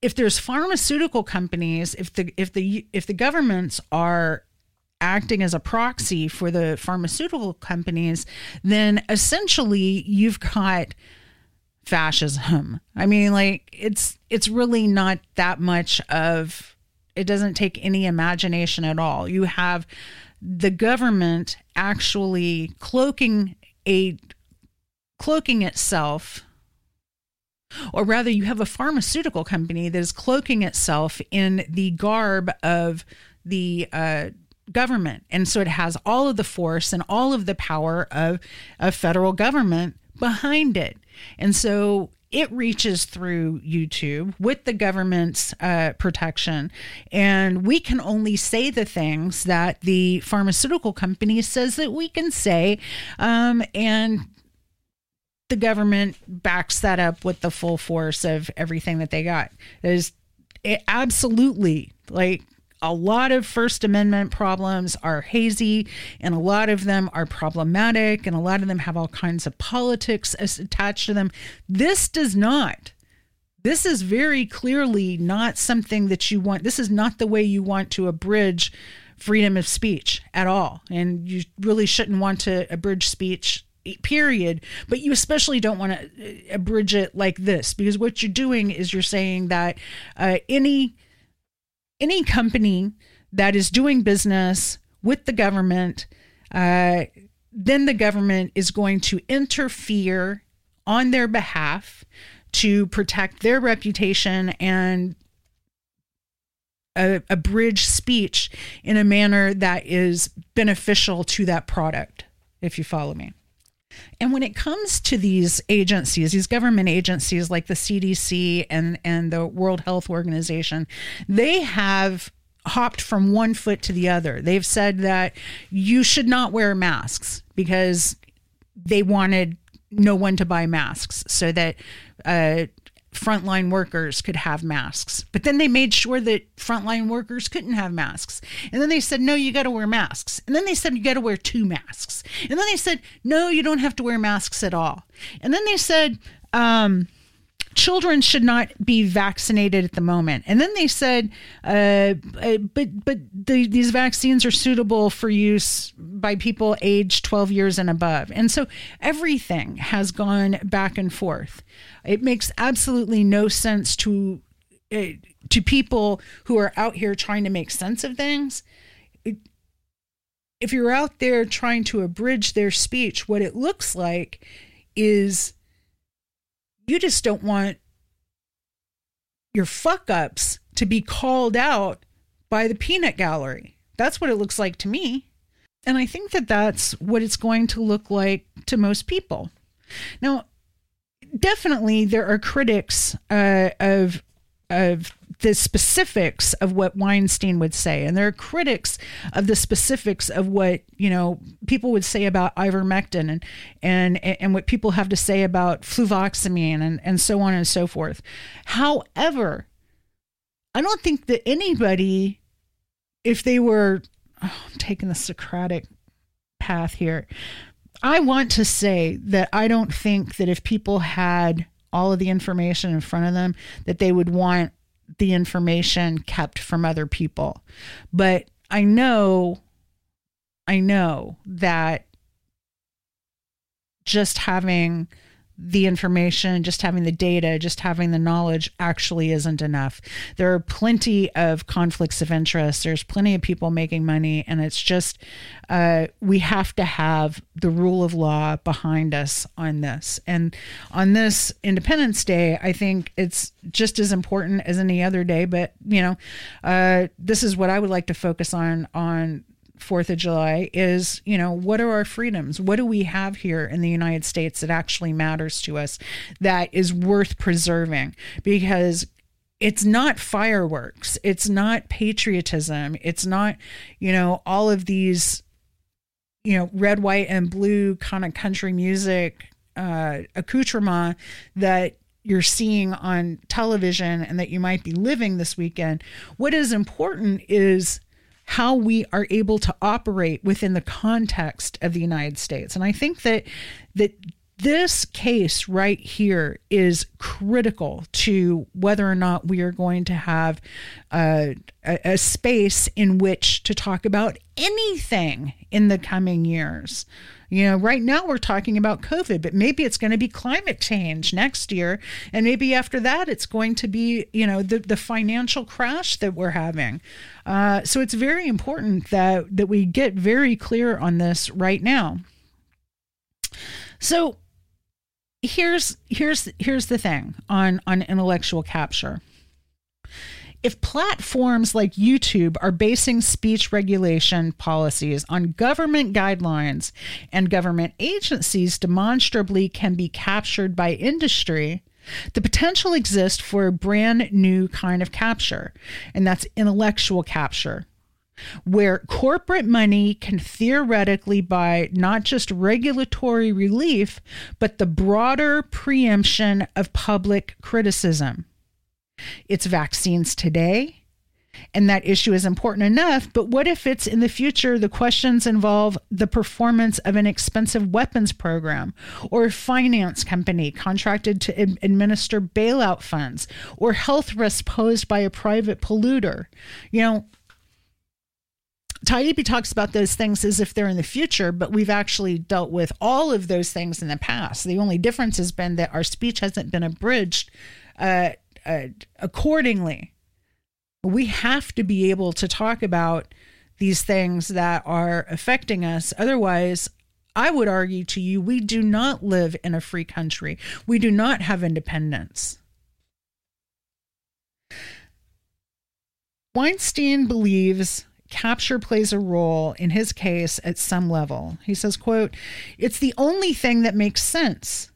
if there's pharmaceutical companies, if the if the if the governments are acting as a proxy for the pharmaceutical companies, then essentially you've got fascism. I mean, like it's it's really not that much of it doesn't take any imagination at all. You have the government actually cloaking a cloaking itself or rather you have a pharmaceutical company that is cloaking itself in the garb of the uh, government. And so it has all of the force and all of the power of a federal government behind it. And so it reaches through YouTube with the government's uh, protection. And we can only say the things that the pharmaceutical company says that we can say. Um, and the government backs that up with the full force of everything that they got. There's absolutely like a lot of First Amendment problems are hazy, and a lot of them are problematic, and a lot of them have all kinds of politics attached to them. This does not. This is very clearly not something that you want. This is not the way you want to abridge freedom of speech at all. And you really shouldn't want to abridge speech period but you especially don't want to abridge it like this because what you're doing is you're saying that uh, any any company that is doing business with the government, uh, then the government is going to interfere on their behalf to protect their reputation and a, abridge speech in a manner that is beneficial to that product, if you follow me. And when it comes to these agencies, these government agencies like the CDC and, and the World Health Organization, they have hopped from one foot to the other. They've said that you should not wear masks because they wanted no one to buy masks so that uh, frontline workers could have masks. But then they made sure that frontline workers couldn't have masks. And then they said, no, you got to wear masks. And then they said, you got to wear two masks. And then they said, no, you don't have to wear masks at all. And then they said, um, children should not be vaccinated at the moment. And then they said, uh, uh but but the, these vaccines are suitable for use by people aged 12 years and above. And so everything has gone back and forth. It makes absolutely no sense to uh, to people who are out here trying to make sense of things. if you're out there trying to abridge their speech, what it looks like is you just don't want your fuck ups to be called out by the peanut gallery. That's what it looks like to me. And I think that that's what it's going to look like to most people. Now, definitely there are critics uh, of of the specifics of what Weinstein would say, and there are critics of the specifics of what you know people would say about ivermectin and and and what people have to say about fluvoxamine and and so on and so forth. However, I don't think that anybody, if they were, oh, I'm taking the Socratic path here. I want to say that I don't think that if people had all of the information in front of them, that they would want the information kept from other people. But I know, I know that just having the information, just having the data, just having the knowledge actually isn't enough. There are plenty of conflicts of interest. There's plenty of people making money, and it's just uh, we have to have the rule of law behind us on this. And on this Independence Day, I think it's just as important as any other day. But you know, uh, this is what I would like to focus on on Fourth of July is, you know, what are our freedoms? What do we have here in the United States that actually matters to us that is worth preserving? Because it's not fireworks, it's not patriotism, it's not, you know, all of these, you know, red, white, and blue kind of country music uh, accoutrement that you're seeing on television and that you might be living this weekend. What is important is how we are able to operate within the context of the United States. And I think that that this case right here is critical to whether or not we are going to have uh, a, a, space in which to talk about anything in the coming years. You know, right now we're talking about COVID, but maybe it's going to be climate change next year. And maybe after that, it's going to be, you know, the, the financial crash that we're having. Uh, so it's very important that, that we get very clear on this right now. So here's here's here's the thing on on intellectual capture if platforms like YouTube are basing speech regulation policies on government guidelines and government agencies demonstrably can be captured by industry, the potential exists for a brand new kind of capture, and that's intellectual capture, where corporate money can theoretically buy not just regulatory relief, but the broader preemption of public criticism. It's vaccines today, and that issue is important enough. But what if it's in the future the questions involve the performance of an expensive weapons program or a finance company contracted to administer bailout funds or health risks posed by a private polluter? You know, Taibbi talks about those things as if they're in the future, but we've actually dealt with all of those things in the past. The only difference has been that our speech hasn't been abridged uh, uh, accordingly. We have to be able to talk about these things that are affecting us. Otherwise, I would argue to you, we do not live in a free country. We do not have independence. Weinstein believes capture plays a role in his case at some level. He says, quote, "It's the only thing that makes sense.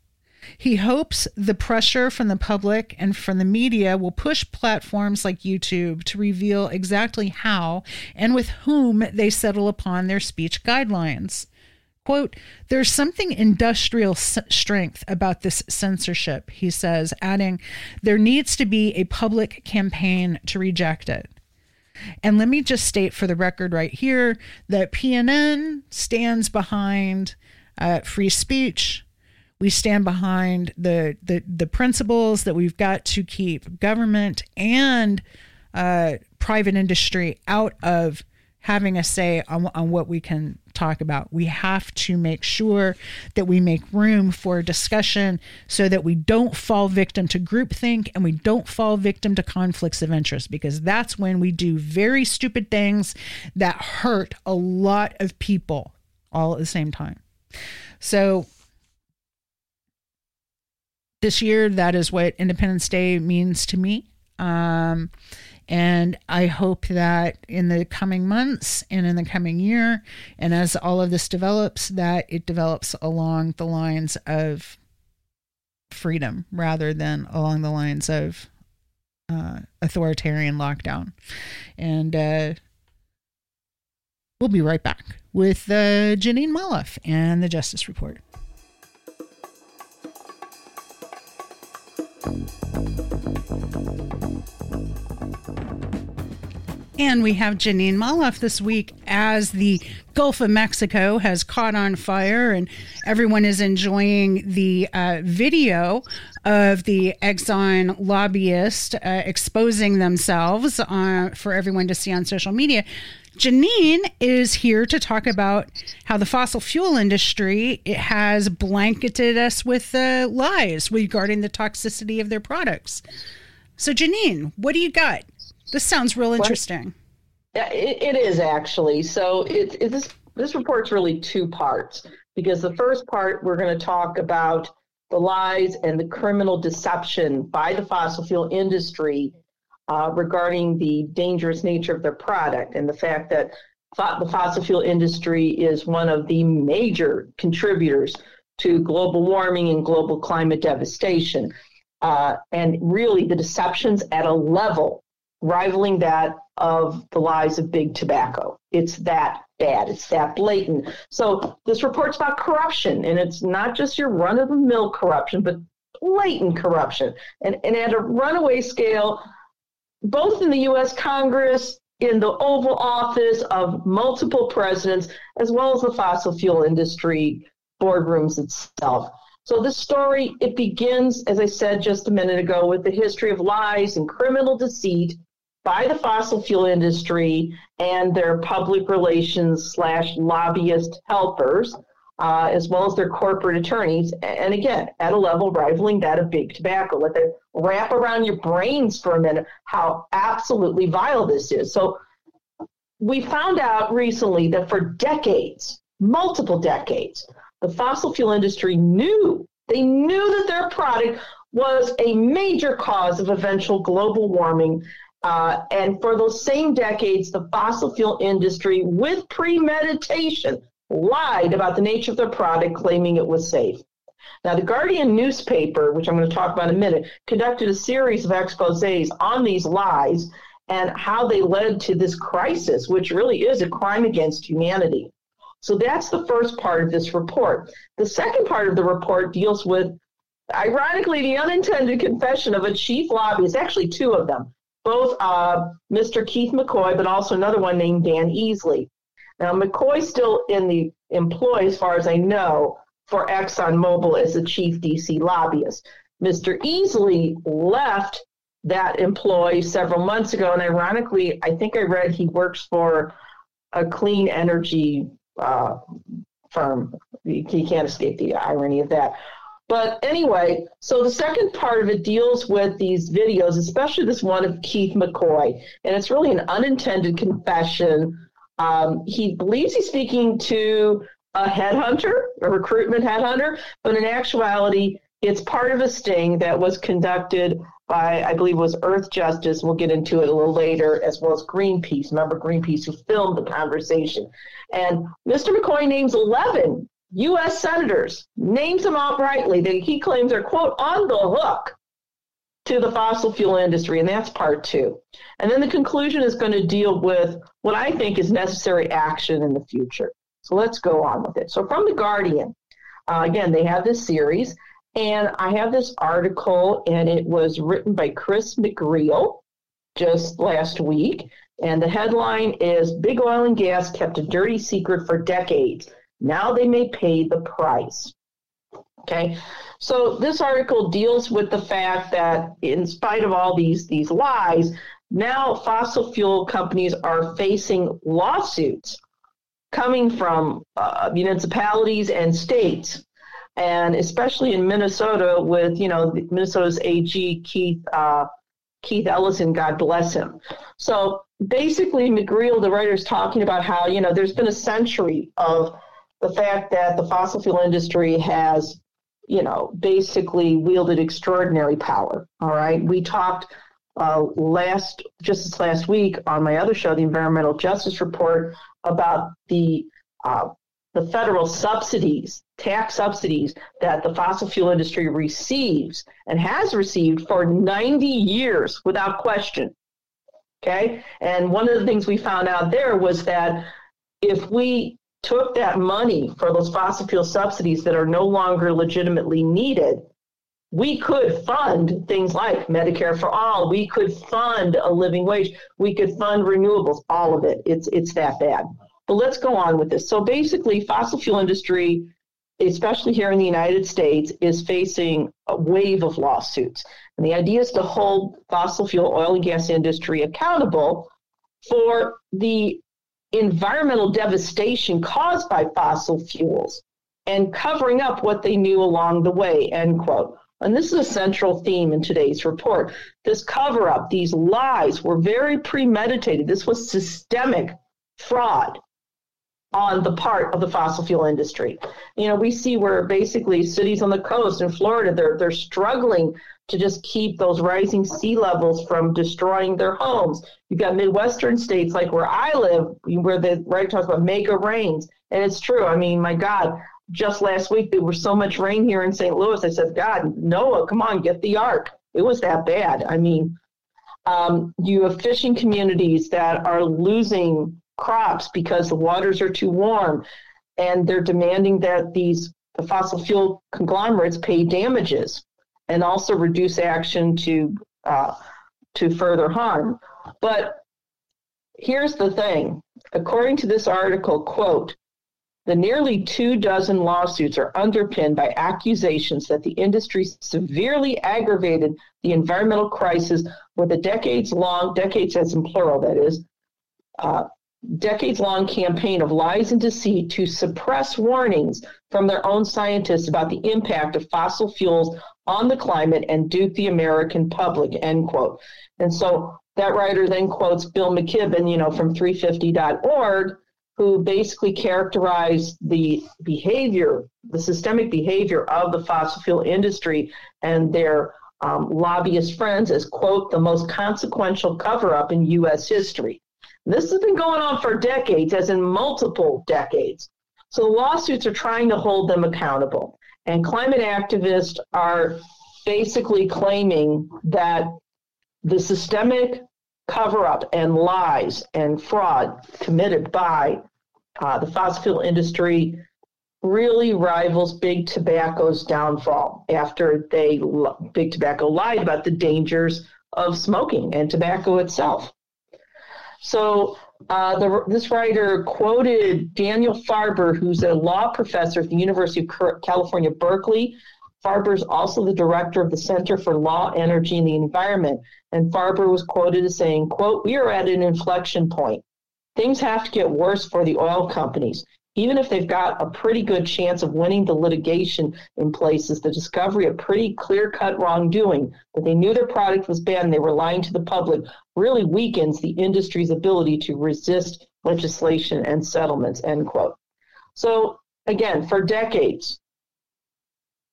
He hopes the pressure from the public and from the media will push platforms like YouTube to reveal exactly how and with whom they settle upon their speech guidelines. Quote, there's something industrial strength about this censorship, he says, adding, there needs to be a public campaign to reject it. And let me just state for the record right here that PNN stands behind uh, free speech, we stand behind the the the principles that we've got to keep government and uh, private industry out of having a say on, on what we can talk about. We have to make sure that we make room for discussion so that we don't fall victim to groupthink and we don't fall victim to conflicts of interest because that's when we do very stupid things that hurt a lot of people all at the same time. So this year, that is what Independence Day means to me. Um, and I hope that in the coming months and in the coming year, and as all of this develops, that it develops along the lines of freedom rather than along the lines of uh, authoritarian lockdown. And uh, we'll be right back with uh, Jeanine Molloff and the Justice Report. And we have Jeanine Molloff this week as the Gulf of Mexico has caught on fire and everyone is enjoying the uh, video of the Exxon lobbyist uh, exposing themselves uh, for everyone to see on social media. Jeanine is here to talk about how the fossil fuel industry it has blanketed us with uh, lies regarding the toxicity of their products. So, Jeanine, what do you got? This sounds real interesting. Yeah, it, it is actually. So it, it, this this report's really two parts because the first part we're going to talk about the lies and the criminal deception by the fossil fuel industry uh, regarding the dangerous nature of their product and the fact that the fossil fuel industry is one of the major contributors to global warming and global climate devastation. Uh, and really, the deceptions at a level rivaling that of the lies of big tobacco. It's that bad. It's that blatant. So this report's about corruption, and it's not just your run of the mill corruption, but blatant corruption. And, and at a runaway scale, both in the US Congress, in the Oval Office of multiple presidents, as well as the fossil fuel industry boardrooms itself. So this story, it begins, as I said just a minute ago, with the history of lies and criminal deceit by the fossil fuel industry and their public relations slash lobbyist helpers, uh, as well as their corporate attorneys. And again, at a level rivaling that of big tobacco. Let that wrap around your brains for a minute how absolutely vile this is. So we found out recently that for decades, multiple decades, the fossil fuel industry knew they knew that their product was a major cause of eventual global warming uh, and for those same decades, the fossil fuel industry, with premeditation, lied about the nature of their product, claiming it was safe. Now, the Guardian newspaper, which I'm going to talk about in a minute, conducted a series of exposes on these lies and how they led to this crisis, which really is a crime against humanity. So that's the first part of this report. The second part of the report deals with, ironically, the unintended confession of a chief lobbyist, actually, two of them, both uh, Mr. Keith McCoy, but also another one named Dan Easley. Now, McCoy's still in the employ, as far as I know, for ExxonMobil as the chief DC lobbyist. Mr. Easley left that employ several months ago, and ironically, I think I read he works for a clean energy uh, firm. He, he can't escape the irony of that. But anyway, so the second part of it deals with these videos, especially this one of Keith McCoy. And it's really an unintended confession. Um, he believes he's speaking to a headhunter, a recruitment headhunter, but in actuality, it's part of a sting that was conducted by, I believe, was Earth Justice. We'll get into it a little later, as well as Greenpeace. Remember Greenpeace who filmed the conversation. And Mr. McCoy names 11 U.S. senators, names them outrightly that he claims are, quote, on the hook to the fossil fuel industry, and that's part two. And then the conclusion is going to deal with what I think is necessary action in the future. So let's go on with it. So from The Guardian, uh, again, they have this series, and I have this article, and it was written by Chris McGreal just last week. And the headline is Big Oil and Gas Kept a Dirty Secret for Decades now they may pay the price. Okay, so this article deals with the fact that, in spite of all these these lies, now fossil fuel companies are facing lawsuits coming from uh, municipalities and states, and especially in Minnesota with you know Minnesota's AG Keith uh, Keith Ellison, God bless him. So basically, McGreal, the writer, is talking about how you know there's been a century of the fact that the fossil fuel industry has, you know, basically wielded extraordinary power. All right. We talked uh, last, just this last week on my other show, the Environmental Justice Report, about the uh, the federal subsidies, tax subsidies that the fossil fuel industry receives and has received for 90 years without question. Okay. And one of the things we found out there was that if we took that money for those fossil fuel subsidies that are no longer legitimately needed, we could fund things like Medicare for all. We could fund a living wage. We could fund renewables. All of it. It's it's that bad. But let's go on with this. So basically, fossil fuel industry, especially here in the United States, is facing a wave of lawsuits. And the idea is to hold fossil fuel oil and gas industry accountable for the environmental devastation caused by fossil fuels and covering up what they knew along the way, end quote. And this is a central theme in today's report. This cover up, these lies were very premeditated. This was systemic fraud on the part of the fossil fuel industry. You know, we see where basically cities on the coast in Florida, they're, they're struggling to just keep those rising sea levels from destroying their homes. You've got Midwestern states like where I live, where the right talks about mega rains. And it's true. I mean, my God, just last week there was so much rain here in St. Louis. I said, God, Noah, come on, get the ark. It was that bad. I mean, um, you have fishing communities that are losing crops because the waters are too warm, and they're demanding that these the fossil fuel conglomerates pay damages and also reduce action to uh, to further harm. But here's the thing: according to this article, quote. The nearly two dozen lawsuits are underpinned by accusations that the industry severely aggravated the environmental crisis with a decades long, decades as in plural, that is, uh, decades long campaign of lies and deceit to suppress warnings from their own scientists about the impact of fossil fuels on the climate and dupe the American public, end quote. And so that writer then quotes Bill McKibben, you know, from 350.org, who basically characterized the behavior, the systemic behavior of the fossil fuel industry and their um, lobbyist friends as, quote, the most consequential cover up in U.S. history. This has been going on for decades, as in multiple decades. So lawsuits are trying to hold them accountable. And climate activists are basically claiming that the systemic cover up and lies and fraud committed by uh, the fossil fuel industry really rivals big tobacco's downfall after they big tobacco lied about the dangers of smoking and tobacco itself so uh, the, this writer quoted Daniel Farber, who's a law professor at the University of California, Berkeley. Farber is also the director of the Center for Law, Energy, and the Environment. And Farber was quoted as saying, quote, we are at an inflection point. Things have to get worse for the oil companies. Even if they've got a pretty good chance of winning the litigation in places, the discovery of pretty clear cut wrongdoing that they knew their product was bad and they were lying to the public really weakens the industry's ability to resist legislation and settlements, end quote. So again, for decades,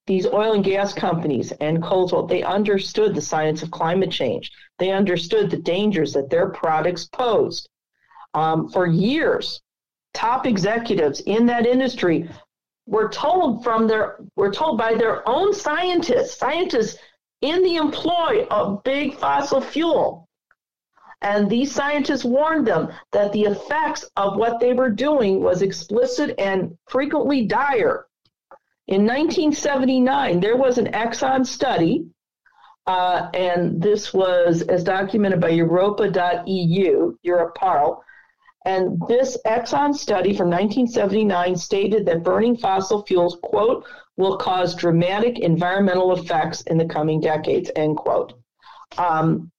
these oil and gas companies and Coldwell, they understood the science of climate change. They understood the dangers that their products posed. Um, for years, top executives in that industry were told from their were told by their own scientists, scientists in the employ of big fossil fuel. And these scientists warned them that the effects of what they were doing was explicit and frequently dire. In 1979, there was an Exxon study, uh, and this was as documented by Europa.eu, Europe Europarl. And this Exxon study from 1979 stated that burning fossil fuels, quote, will cause dramatic environmental effects in the coming decades, end quote. Um,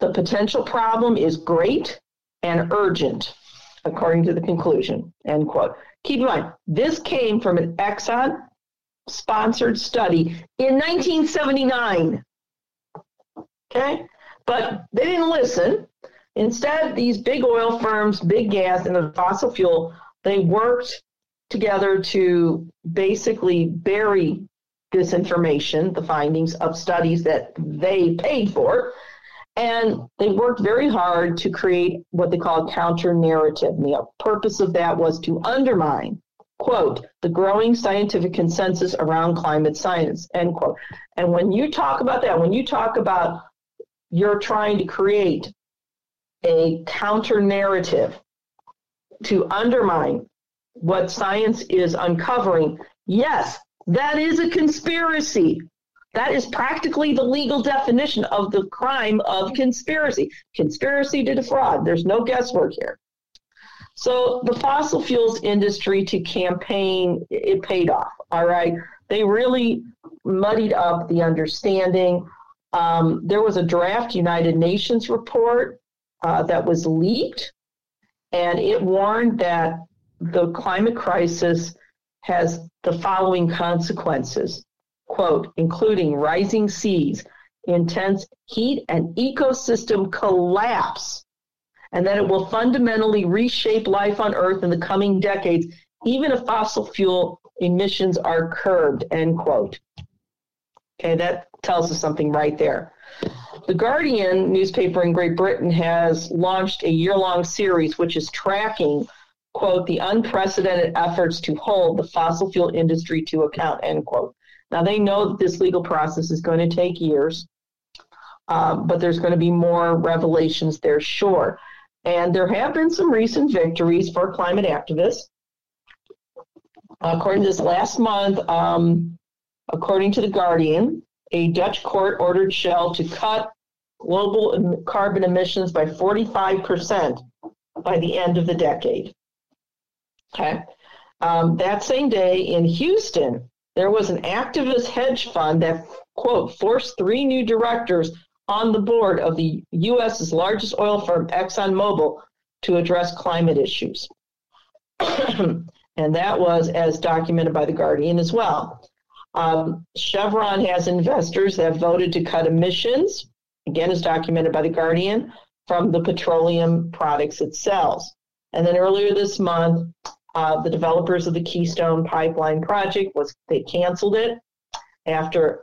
the potential problem is great and urgent, according to the conclusion, end quote. Keep in mind, this came from an Exxon sponsored study in 1979. Okay? But they didn't listen. Instead, these big oil firms, big gas, and the fossil fuel, they worked together to basically bury this information, the findings of studies that they paid for, And they worked very hard to create what they call a counter narrative. And the purpose of that was to undermine, quote, the growing scientific consensus around climate science, end quote. And when you talk about that, when you talk about you're trying to create a counter narrative to undermine what science is uncovering, yes, that is a conspiracy. That is practically the legal definition of the crime of conspiracy. Conspiracy to defraud. There's no guesswork here. So the fossil fuels industry to campaign, it paid off. All right. They really muddied up the understanding. Um, there was a draft United Nations report uh, that was leaked, and it warned that the climate crisis has the following consequences quote, including rising seas, intense heat, and ecosystem collapse, and that it will fundamentally reshape life on Earth in the coming decades, even if fossil fuel emissions are curbed, end quote. Okay, that tells us something right there. The Guardian newspaper in Great Britain has launched a year long series which is tracking, quote, the unprecedented efforts to hold the fossil fuel industry to account, end quote. Now, they know that this legal process is going to take years, um, but there's going to be more revelations there, sure. And there have been some recent victories for climate activists. According to this last month, um, according to The Guardian, a Dutch court ordered Shell to cut global carbon emissions by 45% by the end of the decade. Okay. Um, that same day in Houston, there was an activist hedge fund that, quote, forced three new directors on the board of the U.S.'s largest oil firm, ExxonMobil, to address climate issues. and that was as documented by The Guardian as well. Um, Chevron has investors that voted to cut emissions, again, as documented by The Guardian, from the petroleum products it sells. And then earlier this month, uh, the developers of the Keystone Pipeline project was they canceled it after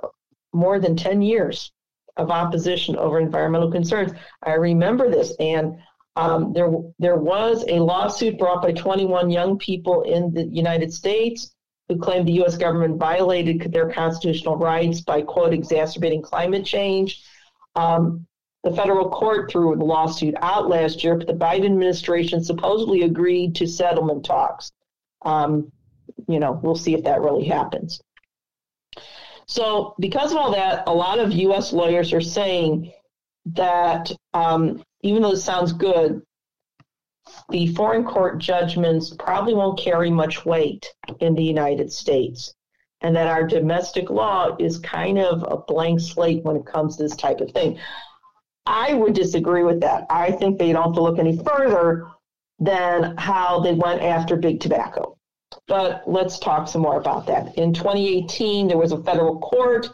more than 10 years of opposition over environmental concerns. I remember this, and um, there there was a lawsuit brought by 21 young people in the United States who claimed the U.S. government violated their constitutional rights by quote exacerbating climate change. Um, the federal court threw the lawsuit out last year, but the Biden administration supposedly agreed to settlement talks. Um, you know, we'll see if that really happens. So, because of all that, a lot of U.S. lawyers are saying that um, even though this sounds good, the foreign court judgments probably won't carry much weight in the United States, and that our domestic law is kind of a blank slate when it comes to this type of thing. I would disagree with that. I think they don't have to look any further than how they went after big tobacco. But let's talk some more about that. In 2018, there was a federal court,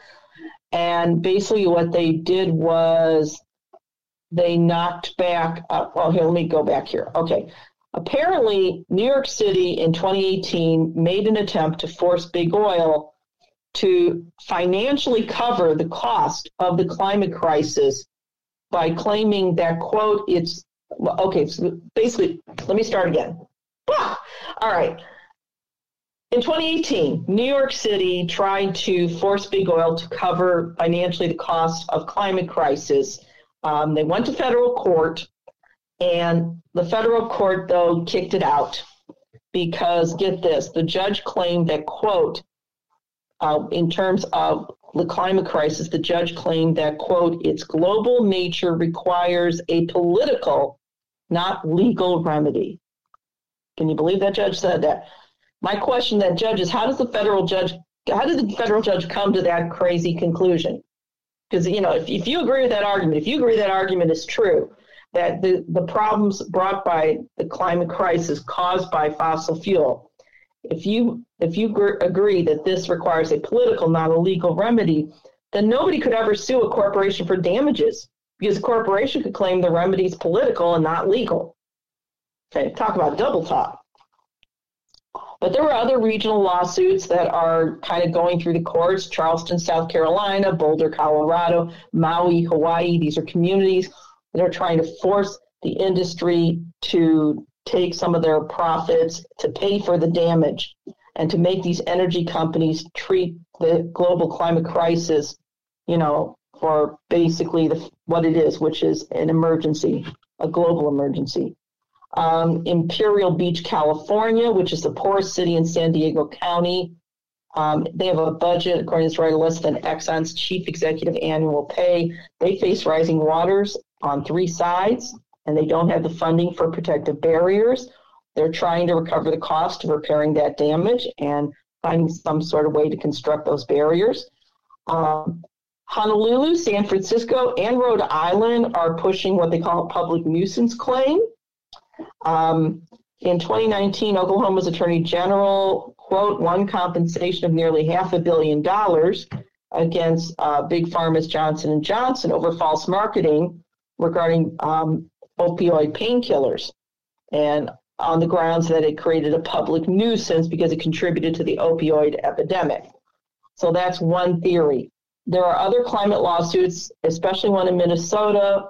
and basically what they did was they knocked back. Uh, well, here, let me go back here. Okay. Apparently, New York City in 2018 made an attempt to force big oil to financially cover the cost of the climate crisis by claiming that, quote, it's okay, so basically, let me start again. Ah, all right. In 2018, New York City tried to force big oil to cover financially the cost of climate crisis. Um, they went to federal court, and the federal court, though, kicked it out because, get this, the judge claimed that, quote, uh, in terms of the climate crisis, the judge claimed that, quote, its global nature requires a political, not legal remedy. Can you believe that judge said that? My question that judge is how does the federal judge how did the federal judge come to that crazy conclusion? Because you know, if, if you agree with that argument, if you agree that argument is true, that the, the problems brought by the climate crisis caused by fossil fuel, if you if you gr- agree that this requires a political, not a legal remedy, then nobody could ever sue a corporation for damages because a corporation could claim the remedy is political and not legal. Okay, talk about double talk. But there were other regional lawsuits that are kind of going through the courts Charleston, South Carolina, Boulder, Colorado, Maui, Hawaii. These are communities that are trying to force the industry to take some of their profits to pay for the damage and to make these energy companies treat the global climate crisis, you know, for basically the, what it is, which is an emergency, a global emergency. Um, Imperial Beach, California, which is the poorest city in San Diego County. Um, they have a budget, according to this writer, less than Exxon's chief executive annual pay. They face rising waters on three sides, and they don't have the funding for protective barriers. They're trying to recover the cost of repairing that damage and finding some sort of way to construct those barriers. Um, Honolulu, San Francisco, and Rhode Island are pushing what they call a public nuisance claim. Um, in 2019, Oklahoma's Attorney General, quote, won compensation of nearly half a billion dollars against uh, big pharma's Johnson & Johnson over false marketing regarding um, opioid painkillers and on the grounds that it created a public nuisance because it contributed to the opioid epidemic. So that's one theory. There are other climate lawsuits, especially one in Minnesota,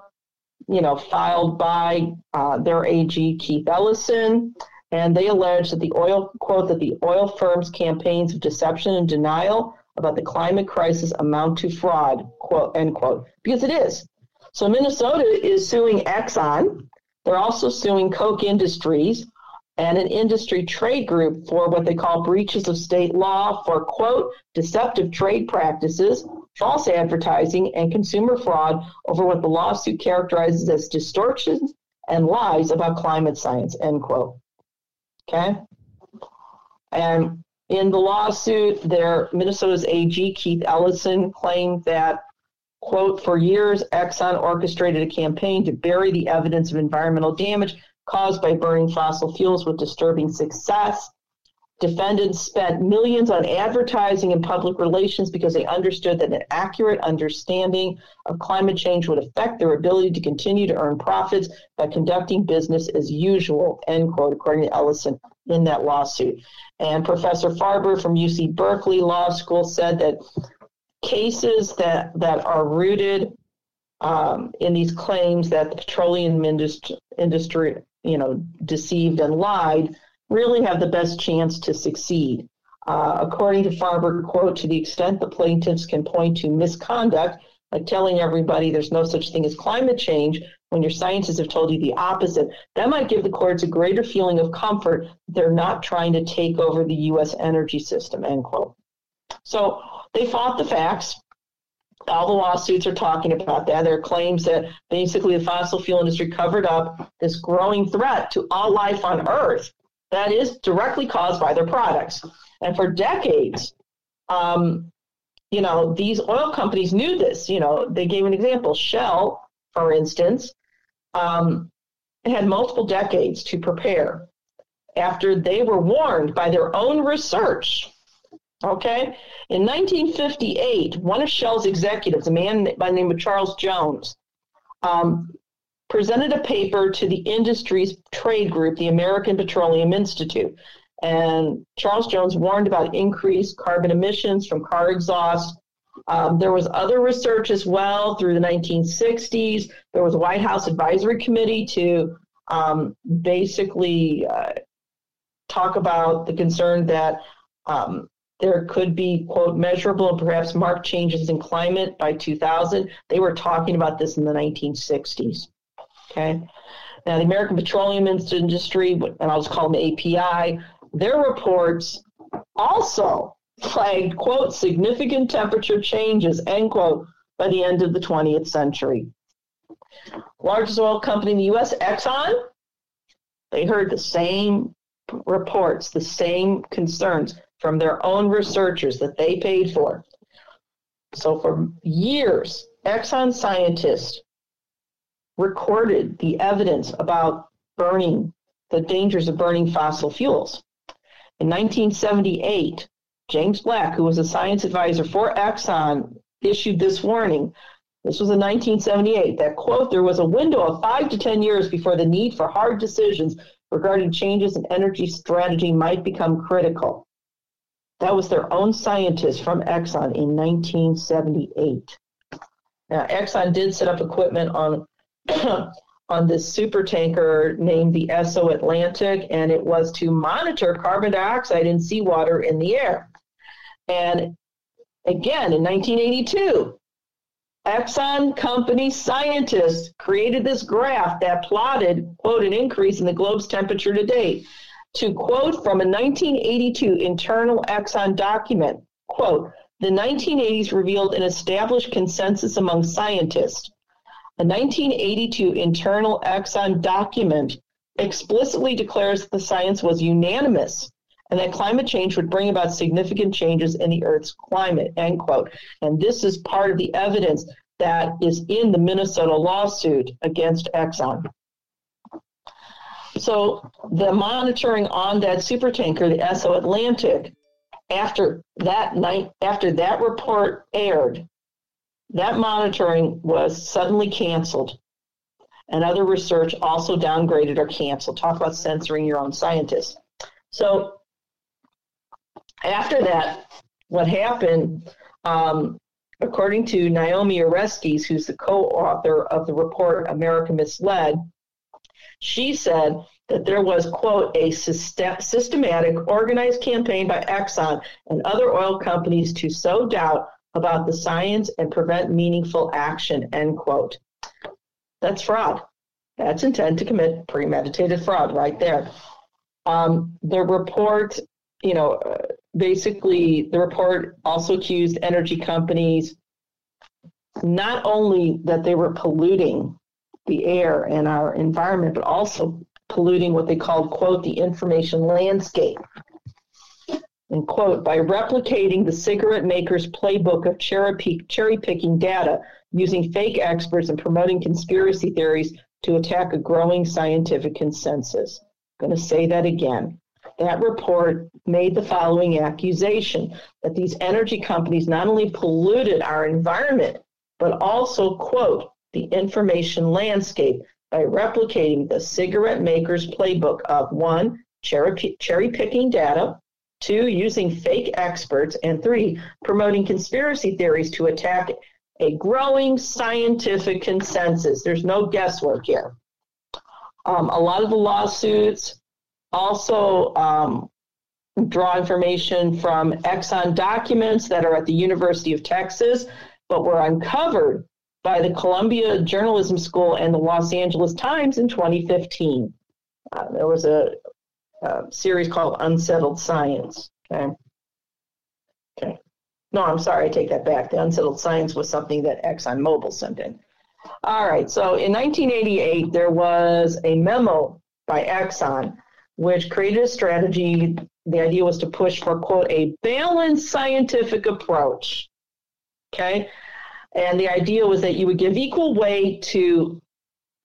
you know, filed by uh, their AG Keith Ellison, and they allege that the oil quote that the oil firms' campaigns of deception and denial about the climate crisis amount to fraud quote end quote because it is. So Minnesota is suing Exxon. They're also suing Koch Industries and an industry trade group for what they call breaches of state law for quote deceptive trade practices false advertising, and consumer fraud over what the lawsuit characterizes as distortions and lies about climate science, end quote. Okay? And in the lawsuit, there Minnesota's AG Keith Ellison claimed that, quote, for years Exxon orchestrated a campaign to bury the evidence of environmental damage caused by burning fossil fuels with disturbing success Defendants spent millions on advertising and public relations because they understood that an accurate understanding of climate change would affect their ability to continue to earn profits by conducting business as usual, end quote, according to Ellison in that lawsuit. And Professor Farber from UC Berkeley Law School said that cases that, that are rooted um, in these claims that the petroleum industry, industry, you know, deceived and lied really have the best chance to succeed. Uh, according to Farber, quote, to the extent the plaintiffs can point to misconduct, like telling everybody there's no such thing as climate change when your scientists have told you the opposite, that might give the courts a greater feeling of comfort they're not trying to take over the U.S. energy system, end quote. So they fought the facts. All the lawsuits are talking about that. There are claims that basically the fossil fuel industry covered up this growing threat to all life on Earth that is directly caused by their products. And for decades, um, you know, these oil companies knew this. You know, they gave an example. Shell, for instance, um, had multiple decades to prepare after they were warned by their own research. Okay. In 1958, one of Shell's executives, a man by the name of Charles Jones, um, presented a paper to the industry's trade group, the American Petroleum Institute. And Charles Jones warned about increased carbon emissions from car exhaust. Um, there was other research as well through the 1960s. There was a White House advisory committee to um, basically uh, talk about the concern that um, there could be, quote, measurable and perhaps marked changes in climate by 2000. They were talking about this in the 1960s. Okay. Now, the American Petroleum Industry, and I'll just call them API, their reports also flagged, quote, significant temperature changes, end quote, by the end of the 20th century. Largest oil company in the U.S., Exxon, they heard the same reports, the same concerns from their own researchers that they paid for. So for years, Exxon scientists recorded the evidence about burning, the dangers of burning fossil fuels. In 1978, James Black, who was a science advisor for Exxon, issued this warning. This was in 1978 that, quote, there was a window of five to 10 years before the need for hard decisions regarding changes in energy strategy might become critical. That was their own scientist from Exxon in 1978. Now, Exxon did set up equipment on on this super tanker named the Esso Atlantic, and it was to monitor carbon dioxide in seawater in the air. And again, in 1982, Exxon company scientists created this graph that plotted, quote, an increase in the globe's temperature to date. To quote from a 1982 internal Exxon document, quote, the 1980s revealed an established consensus among scientists. A 1982 internal Exxon document explicitly declares that the science was unanimous and that climate change would bring about significant changes in the Earth's climate, end quote. And this is part of the evidence that is in the Minnesota lawsuit against Exxon. So the monitoring on that supertanker, the Esso Atlantic, after that night, after that report aired, that monitoring was suddenly canceled. And other research also downgraded or canceled. Talk about censoring your own scientists. So after that, what happened, um, according to Naomi Oreskes, who's the co author of the report America Misled, she said that there was, quote, a systematic, organized campaign by Exxon and other oil companies to sow doubt about the science and prevent meaningful action, end quote. That's fraud. That's intent to commit premeditated fraud right there. Um, the report, you know, basically, the report also accused energy companies not only that they were polluting the air and our environment, but also polluting what they called, quote, the information landscape. And quote, by replicating the cigarette maker's playbook of cherry picking data, using fake experts and promoting conspiracy theories to attack a growing scientific consensus. I'm going to say that again that report made the following accusation that these energy companies not only polluted our environment, but also, quote, the information landscape by replicating the cigarette maker's playbook of one, cherry, picking data, two, using fake experts, and three, promoting conspiracy theories to attack a growing scientific consensus. There's no guesswork here. Um, a lot of the lawsuits also um, draw information from Exxon documents that are at the University of Texas, but were uncovered by the Columbia Journalism School and the Los Angeles Times in 2015. Uh, there was a, a, series called Unsettled Science. Okay. Okay. No, I'm sorry, I take that back. The Unsettled Science was something that ExxonMobil sent in. All right, so in 1988, there was a memo by Exxon which created a strategy. The idea was to push for, quote, a balanced scientific approach. Okay. And the idea was that you would give equal weight to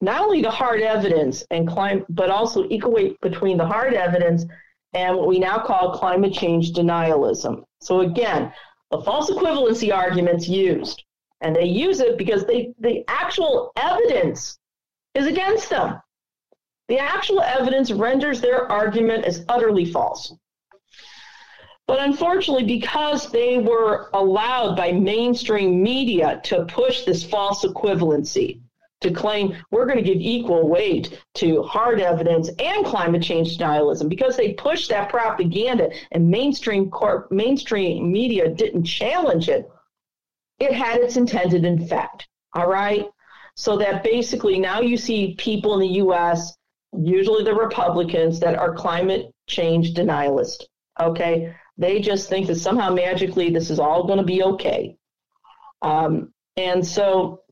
not only the hard evidence and climate, but also equal weight between the hard evidence and what we now call climate change denialism. So again, the false equivalency argument's used, and they use it because they the actual evidence is against them. The actual evidence renders their argument as utterly false. But unfortunately, because they were allowed by mainstream media to push this false equivalency, to claim we're going to give equal weight to hard evidence and climate change denialism, because they pushed that propaganda and mainstream corp, mainstream media didn't challenge it, it had its intended effect. All right. So that basically now you see people in the US usually the Republicans that are climate change denialist. Okay, they just think that somehow magically this is all going to be okay. Um, and so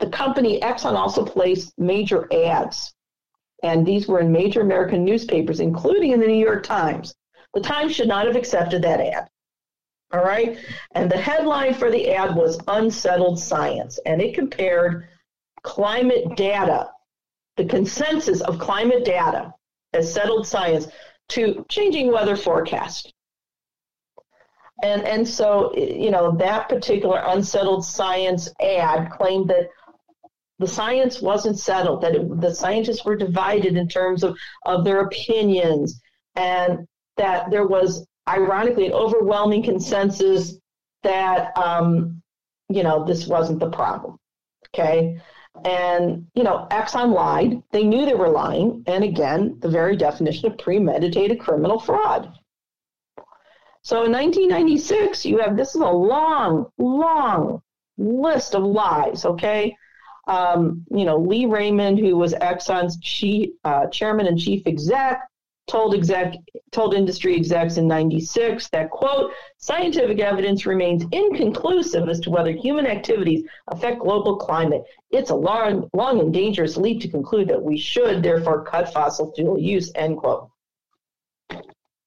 the company Exxon also placed major ads, and these were in major American newspapers, including in the New York Times. The Times should not have accepted that ad. All right. And the headline for the ad was Unsettled Science, and it compared climate data the consensus of climate data as settled science to changing weather forecast. And, and so, you know, that particular unsettled science ad claimed that the science wasn't settled, that it, the scientists were divided in terms of, of their opinions, and that there was, ironically, an overwhelming consensus that, um, you know, this wasn't the problem. Okay. And, you know, Exxon lied. They knew they were lying. And again, the very definition of premeditated criminal fraud. So in 1996, you have this is a long, long list of lies, okay? Um, you know, Lee Raymond, who was Exxon's chief, uh, chairman and chief exec, told exec told industry execs in 96 that quote scientific evidence remains inconclusive as to whether human activities affect global climate. It's a long long and dangerous leap to conclude that we should therefore cut fossil fuel use end quote.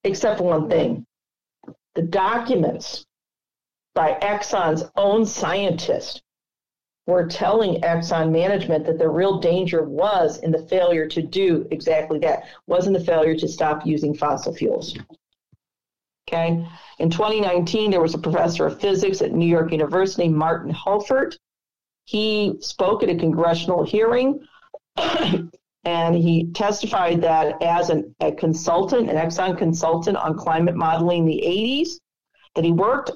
Except for one thing the documents by exxon's own scientists were telling Exxon management that the real danger was in the failure to do exactly that, was in the failure to stop using fossil fuels. Okay. In 2019, there was a professor of physics at New York University, Martin Hoffert. He spoke at a congressional hearing and he testified that as an, a consultant, an Exxon consultant on climate modeling in the 80s, that he worked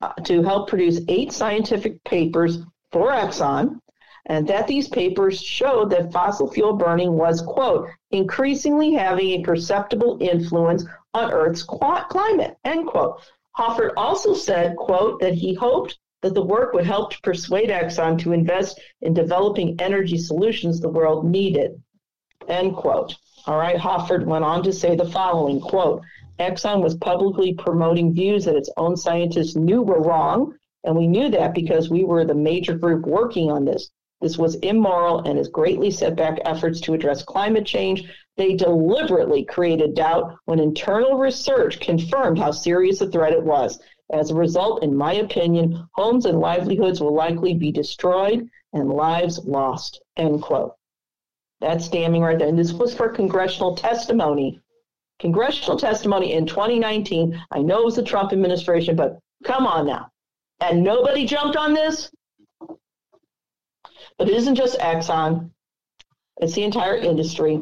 uh, to help produce eight scientific papers for Exxon, and that these papers showed that fossil fuel burning was, quote, increasingly having a perceptible influence on Earth's climate, end quote. Hoffert also said, quote, that he hoped that the work would help to persuade Exxon to invest in developing energy solutions the world needed, end quote. All right, Hoffert went on to say the following, quote, Exxon was publicly promoting views that its own scientists knew were wrong and we knew that because we were the major group working on this. This was immoral and has greatly set back efforts to address climate change. They deliberately created doubt when internal research confirmed how serious a threat it was. As a result, in my opinion, homes and livelihoods will likely be destroyed and lives lost. End quote. That's damning right there. And this was for congressional testimony. Congressional testimony in 2019. I know it was the Trump administration, but come on now and nobody jumped on this. But it isn't just Exxon, it's the entire industry.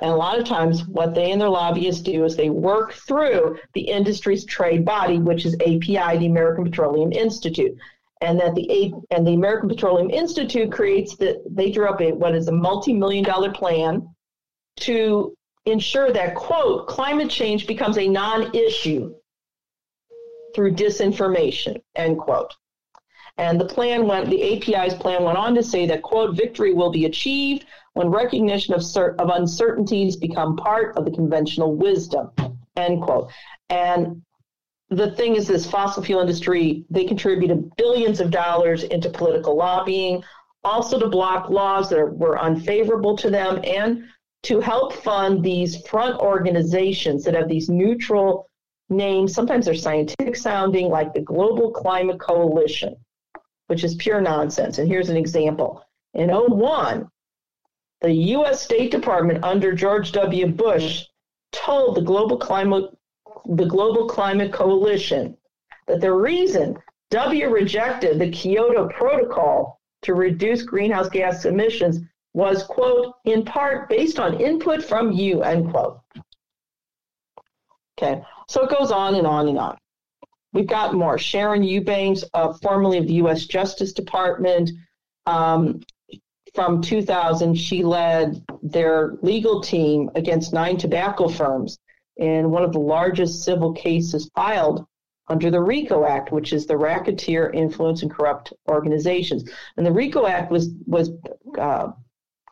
And a lot of times, what they and their lobbyists do is they work through the industry's trade body, which is API, the American Petroleum Institute. And that the and the American Petroleum Institute creates that they drew up a what is a multi-million dollar plan to ensure that quote climate change becomes a non-issue through disinformation, end quote. And the plan went, the API's plan went on to say that, quote, victory will be achieved when recognition of, cert, of uncertainties become part of the conventional wisdom, end quote. And the thing is, this fossil fuel industry, they contributed billions of dollars into political lobbying, also to block laws that were unfavorable to them, and to help fund these front organizations that have these neutral names, sometimes they're scientific sounding, like the Global Climate Coalition, which is pure nonsense. And here's an example. In 01, the US State Department under George W. Bush told the Global Climate the Global Climate Coalition that the reason W rejected the Kyoto Protocol to reduce greenhouse gas emissions was, quote, in part based on input from you, end quote. Okay, so it goes on and on and on. We've got more. Sharon Eubanks, uh, formerly of the U.S. Justice Department, um, from 2000, she led their legal team against nine tobacco firms in one of the largest civil cases filed under the RICO Act, which is the Racketeer Influence and Corrupt Organizations. And the RICO Act was was uh,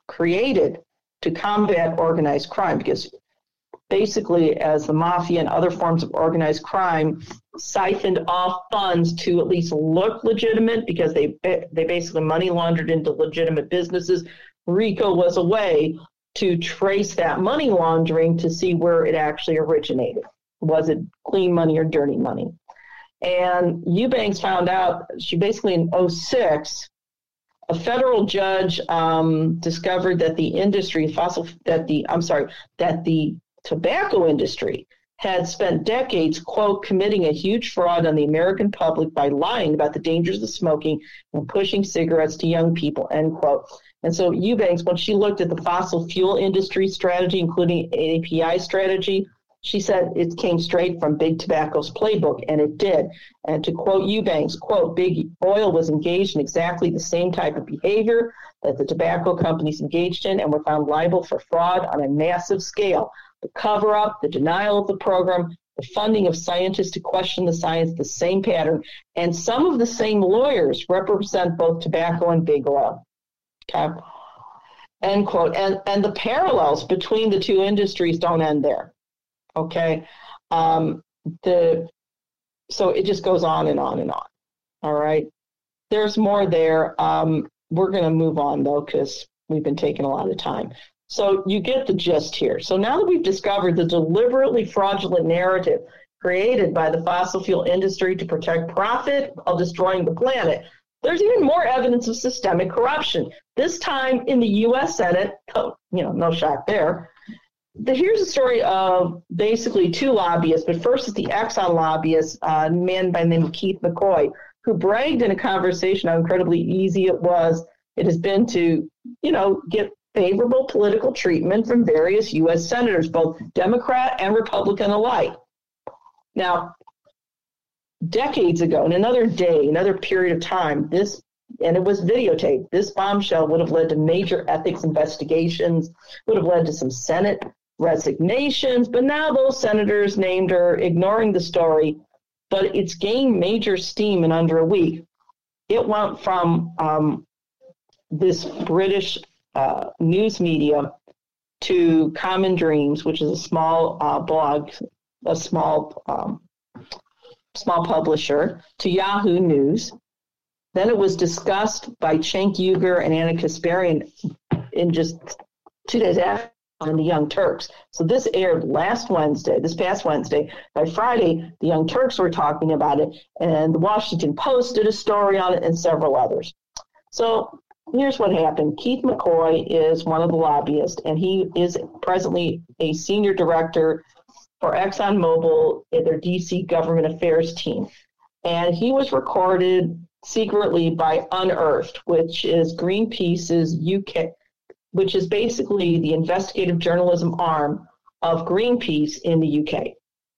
created to combat organized crime because basically as the mafia and other forms of organized crime siphoned off funds to at least look legitimate because they they basically money laundered into legitimate businesses. RICO was a way to trace that money laundering to see where it actually originated. Was it clean money or dirty money? And Eubanks found out she basically in 06 a federal judge um, discovered that the industry fossil that the I'm sorry that the tobacco industry had spent decades, quote, committing a huge fraud on the American public by lying about the dangers of smoking and pushing cigarettes to young people, end quote. And so Eubanks, when she looked at the fossil fuel industry strategy, including API strategy, she said it came straight from Big Tobacco's playbook, and it did. And to quote Eubanks, quote, Big Oil was engaged in exactly the same type of behavior that the tobacco companies engaged in and were found liable for fraud on a massive scale. The cover up, the denial of the program, the funding of scientists to question the science, the same pattern. And some of the same lawyers represent both tobacco and big oil. Okay. End quote. And, and the parallels between the two industries don't end there. Okay. Um, the so it just goes on and on and on. All right. There's more there. Um, we're going to move on though because we've been taking a lot of time. So you get the gist here. So now that we've discovered the deliberately fraudulent narrative created by the fossil fuel industry to protect profit while destroying the planet, there's even more evidence of systemic corruption. This time in the U.S. Senate. Oh, you know, no shock there the, here's a story of basically two lobbyists, but first is the Exxon lobbyist, uh, a man by the name of Keith McCoy, who bragged in a conversation how incredibly easy it was, it has been to, you know, get favorable political treatment from various U.S. senators, both Democrat and Republican alike. Now, decades ago, in another day, another period of time, this and it was videotaped. This bombshell would have led to major ethics investigations, would have led to some Senate resignations, but now those senators named are ignoring the story, but it's gained major steam in under a week. It went from um, this British uh, news media to Common Dreams, which is a small uh, blog, a small um, small publisher, to Yahoo News. Then it was discussed by Cenk Uygur and Ana Kasparian in just two days after on the Young Turks. So this aired last Wednesday, this past Wednesday. By Friday, the Young Turks were talking about it, and the Washington Post did a story on it, and several others. So here's what happened Keith McCoy is one of the lobbyists, and he is presently a senior director for ExxonMobil in their DC government affairs team. And he was recorded secretly by Unearthed, which is Greenpeace's UK which is basically the investigative journalism arm of Greenpeace in the UK.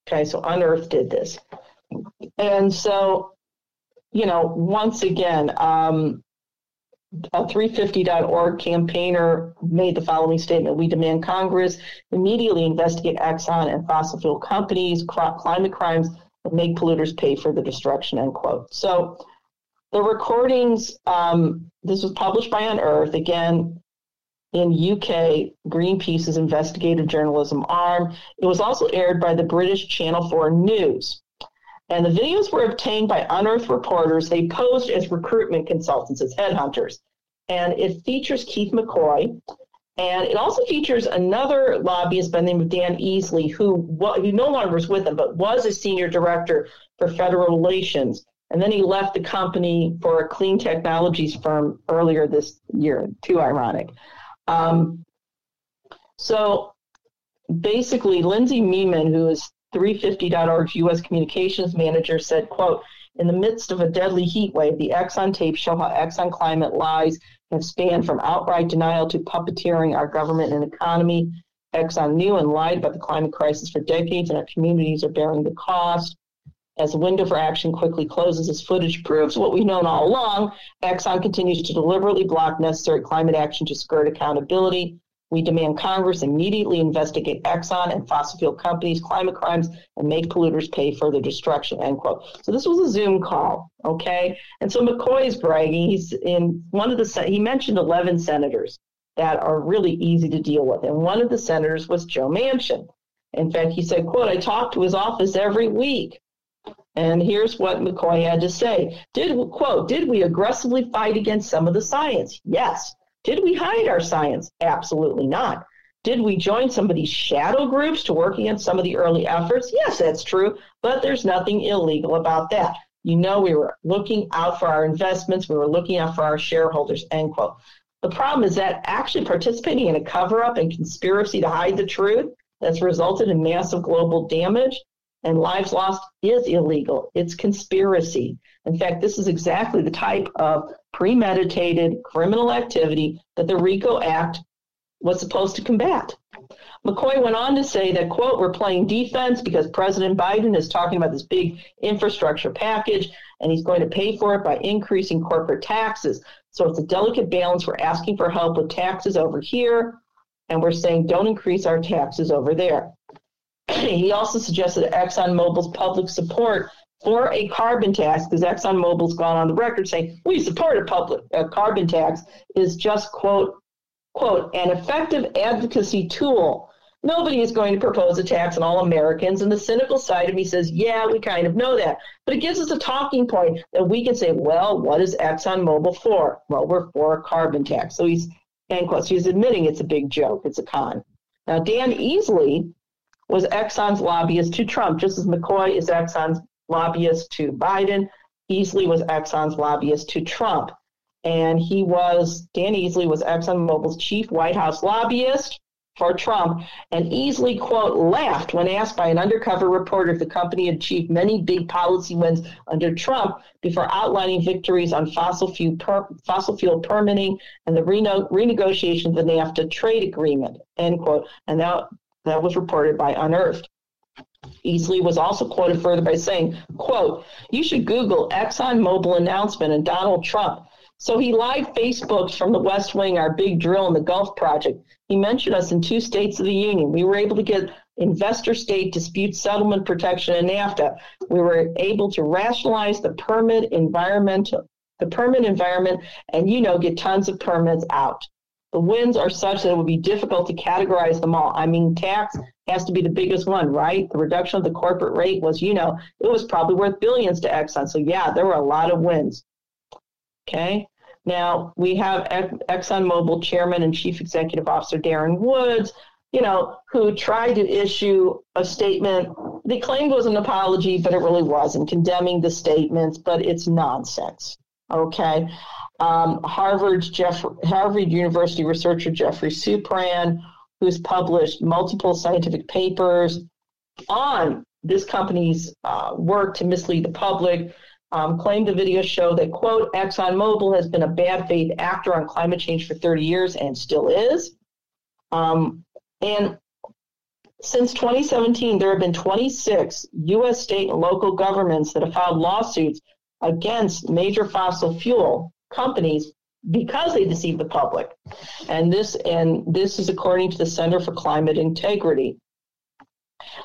Okay, so Unearth did this. And so, you know, once again, um, a 350.org campaigner made the following statement We demand Congress immediately investigate Exxon and fossil fuel companies, climate crimes, and make polluters pay for the destruction, end quote. So the recordings, um, this was published by Unearth. Again, in UK Greenpeace's investigative journalism arm. It was also aired by the British Channel 4 News. And the videos were obtained by unearthed reporters. They posed as recruitment consultants, as headhunters. And it features Keith McCoy. And it also features another lobbyist by the name of Dan Easley, who, who no longer is with them, but was a senior director for federal relations. And then he left the company for a clean technologies firm earlier this year. Too ironic. Um, so basically, Lindsay Meiman, who is 350.org's U.S. communications manager, said, quote, in the midst of a deadly heat wave, the Exxon tapes show how Exxon climate lies have spanned from outright denial to puppeteering our government and economy. Exxon knew and lied about the climate crisis for decades, and our communities are bearing the cost. As the window for action quickly closes, as footage proves what we've known all along. Exxon continues to deliberately block necessary climate action to skirt accountability. We demand Congress immediately investigate Exxon and fossil fuel companies' climate crimes and make polluters pay for their destruction. End quote. So this was a Zoom call, okay? And so McCoy is bragging. He's in one of the he mentioned 11 senators that are really easy to deal with, and one of the senators was Joe Manchin. In fact, he said, "quote I talk to his office every week." And here's what McCoy had to say. Did quote, did we aggressively fight against some of the science? Yes. Did we hide our science? Absolutely not. Did we join some of these shadow groups to work against some of the early efforts? Yes, that's true, but there's nothing illegal about that. You know, we were looking out for our investments, we were looking out for our shareholders, end quote. The problem is that actually participating in a cover up and conspiracy to hide the truth that's resulted in massive global damage and lives lost is illegal. It's conspiracy. In fact, this is exactly the type of premeditated criminal activity that the RICO Act was supposed to combat. McCoy went on to say that, quote, we're playing defense because President Biden is talking about this big infrastructure package and he's going to pay for it by increasing corporate taxes. So it's a delicate balance. We're asking for help with taxes over here, and we're saying don't increase our taxes over there. he also suggested ExxonMobil's public support for a carbon tax, because ExxonMobil's gone on the record saying we support a public a carbon tax, is just quote quote an effective advocacy tool. Nobody is going to propose a tax on all Americans, and the cynical side of me says, yeah, we kind of know that, but it gives us a talking point that we can say, well, what is ExxonMobil for? Well, we're for a carbon tax. So he's end quote. So he's admitting it's a big joke, it's a con. Now Dan Easley was Exxon's lobbyist to Trump, just as McCoy is Exxon's lobbyist to Biden. Easley was Exxon's lobbyist to Trump. And he was, Dan Easley was ExxonMobil's chief White House lobbyist for Trump. And Easley, quote, laughed when asked by an undercover reporter if the company achieved many big policy wins under Trump before outlining victories on fossil fuel, per, fossil fuel permitting and the reno, renegotiation of the NAFTA trade agreement, end quote. And that, that was reported by Unearthed. Easley was also quoted further by saying, quote, you should Google Exxon ExxonMobil announcement and Donald Trump. So he live Facebooked from the West Wing our big drill in the Gulf project. He mentioned us in two states of the union. We were able to get investor state dispute settlement protection in NAFTA. We were able to rationalize the permit environmental the permit environment and you know get tons of permits out. The wins are such that it would be difficult to categorize them all. I mean, tax has to be the biggest one, right? The reduction of the corporate rate was, you know, it was probably worth billions to Exxon. So, yeah, there were a lot of wins. Okay. Now we have ExxonMobil chairman and chief executive officer Darren Woods, you know, who tried to issue a statement. They claimed was an apology, but it really wasn't, condemning the statements, but it's nonsense. Okay. Um, Harvard's Jeff, Harvard University researcher Geoffrey Supran, who's published multiple scientific papers on this company's uh, work to mislead the public, um, claimed the video show that, quote, ExxonMobil has been a bad faith actor on climate change for 30 years and still is. Um, and since 2017, there have been 26 U.S. state and local governments that have filed lawsuits against major fossil fuel companies because they deceive the public. And this and this is according to the Center for Climate Integrity.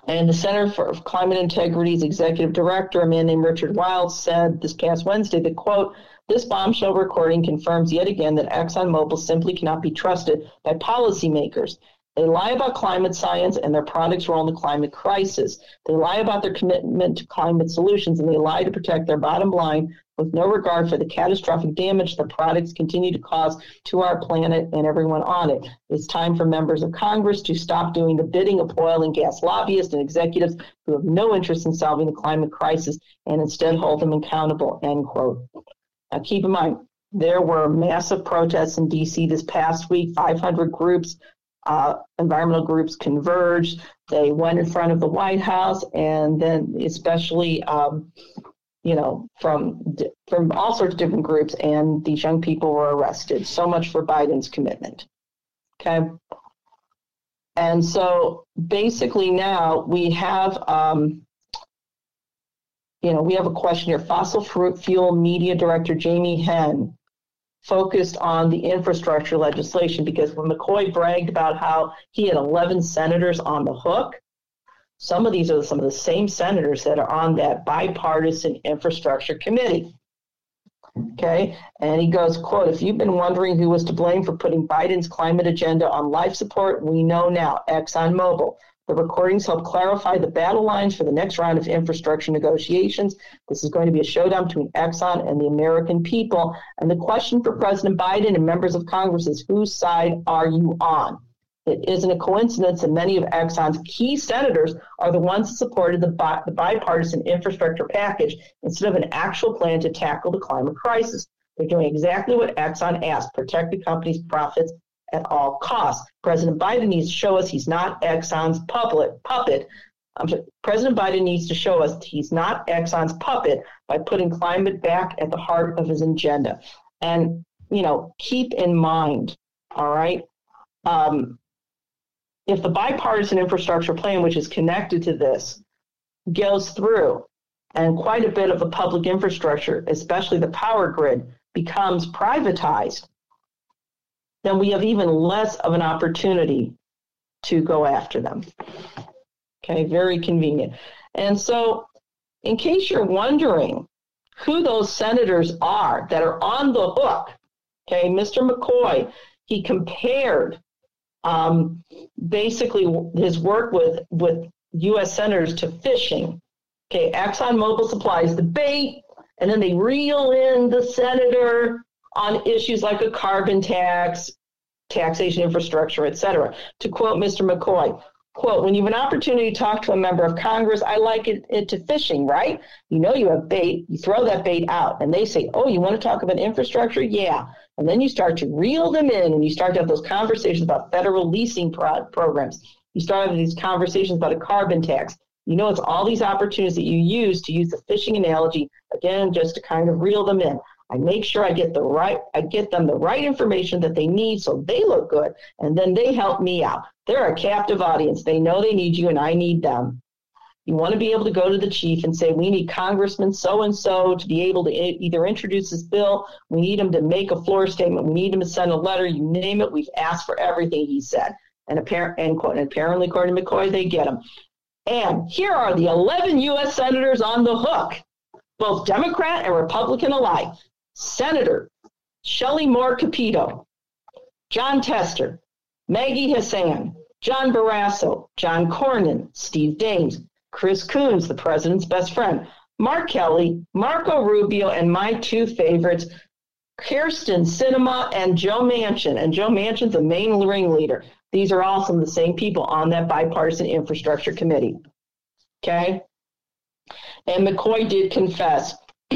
And the Center for Climate Integrity's executive director, a man named Richard Wiles, said this past Wednesday that, quote, this bombshell recording confirms yet again that ExxonMobil simply cannot be trusted by policymakers. They lie about climate science and their products' role in the climate crisis. They lie about their commitment to climate solutions, and they lie to protect their bottom line with no regard for the catastrophic damage the products continue to cause to our planet and everyone on it. It's time for members of Congress to stop doing the bidding of oil and gas lobbyists and executives who have no interest in solving the climate crisis and instead hold them accountable. End quote. Now, keep in mind, there were massive protests in DC this past week. 500 groups uh, environmental groups converged. They went in front of the White House, and then especially, um, you know, from from all sorts of different groups, and these young people were arrested. So much for Biden's commitment. Okay. And so basically now we have, um, you know, we have a question here. Fossil fuel media director Jamie Henn focused on the infrastructure legislation because when McCoy bragged about how he had 11 senators on the hook, some of these are some of the same senators that are on that bipartisan infrastructure committee. Okay, and he goes, quote, if you've been wondering who was to blame for putting Biden's climate agenda on life support, we know now, ExxonMobil. The recordings help clarify the battle lines for the next round of infrastructure negotiations. This is going to be a showdown between Exxon and the American people. And the question for President Biden and members of Congress is whose side are you on? It isn't a coincidence that many of Exxon's key senators are the ones that supported the, bi- the bipartisan infrastructure package instead of an actual plan to tackle the climate crisis. They're doing exactly what Exxon asked protect the company's profits at all costs. President Biden needs to show us he's not Exxon's puppet. puppet. Sorry, President Biden needs to show us he's not Exxon's puppet by putting climate back at the heart of his agenda. And, you know, keep in mind, all right, um, if the bipartisan infrastructure plan, which is connected to this, goes through and quite a bit of the public infrastructure, especially the power grid, becomes privatized, then we have even less of an opportunity to go after them. Okay, very convenient. And so, in case you're wondering who those senators are that are on the hook, okay, Mr. McCoy, he compared um, basically his work with, with U.S. senators to fishing. Okay, ExxonMobil supplies the bait, and then they reel in the senator on issues like a carbon tax, taxation infrastructure, et cetera. To quote Mr. McCoy, quote, when you have an opportunity to talk to a member of Congress, I like it, it, to fishing, right? You know you have bait, you throw that bait out, and they say, oh, you want to talk about infrastructure? Yeah. And then you start to reel them in and you start to have those conversations about federal leasing pro- programs. You start having these conversations about a carbon tax. You know, it's all these opportunities that you use to use the fishing analogy, again, just to kind of reel them in. I make sure I get the right, I get them the right information that they need so they look good, and then they help me out. They're a captive audience. They know they need you, and I need them. You want to be able to go to the chief and say, we need Congressman so and so to be able to either introduce this bill, we need him to make a floor statement, we need him to send a letter, you name it, we've asked for everything he said. And, apparent, and, and apparently, according to McCoy, they get him. And here are the 11 U.S. senators on the hook, both Democrat and Republican alike. Senator Shelley Moore Capito, Jon Tester, Maggie Hassan, John Barrasso, John Cornyn, Steve Daines, Chris Coons, the president's best friend, Mark Kelly, Marco Rubio, and my two favorites, Kyrsten Sinema and Joe Manchin. And Joe Manchin's the main ringleader. These are all some of the same people on that bipartisan infrastructure committee. Okay? And McCoy did confess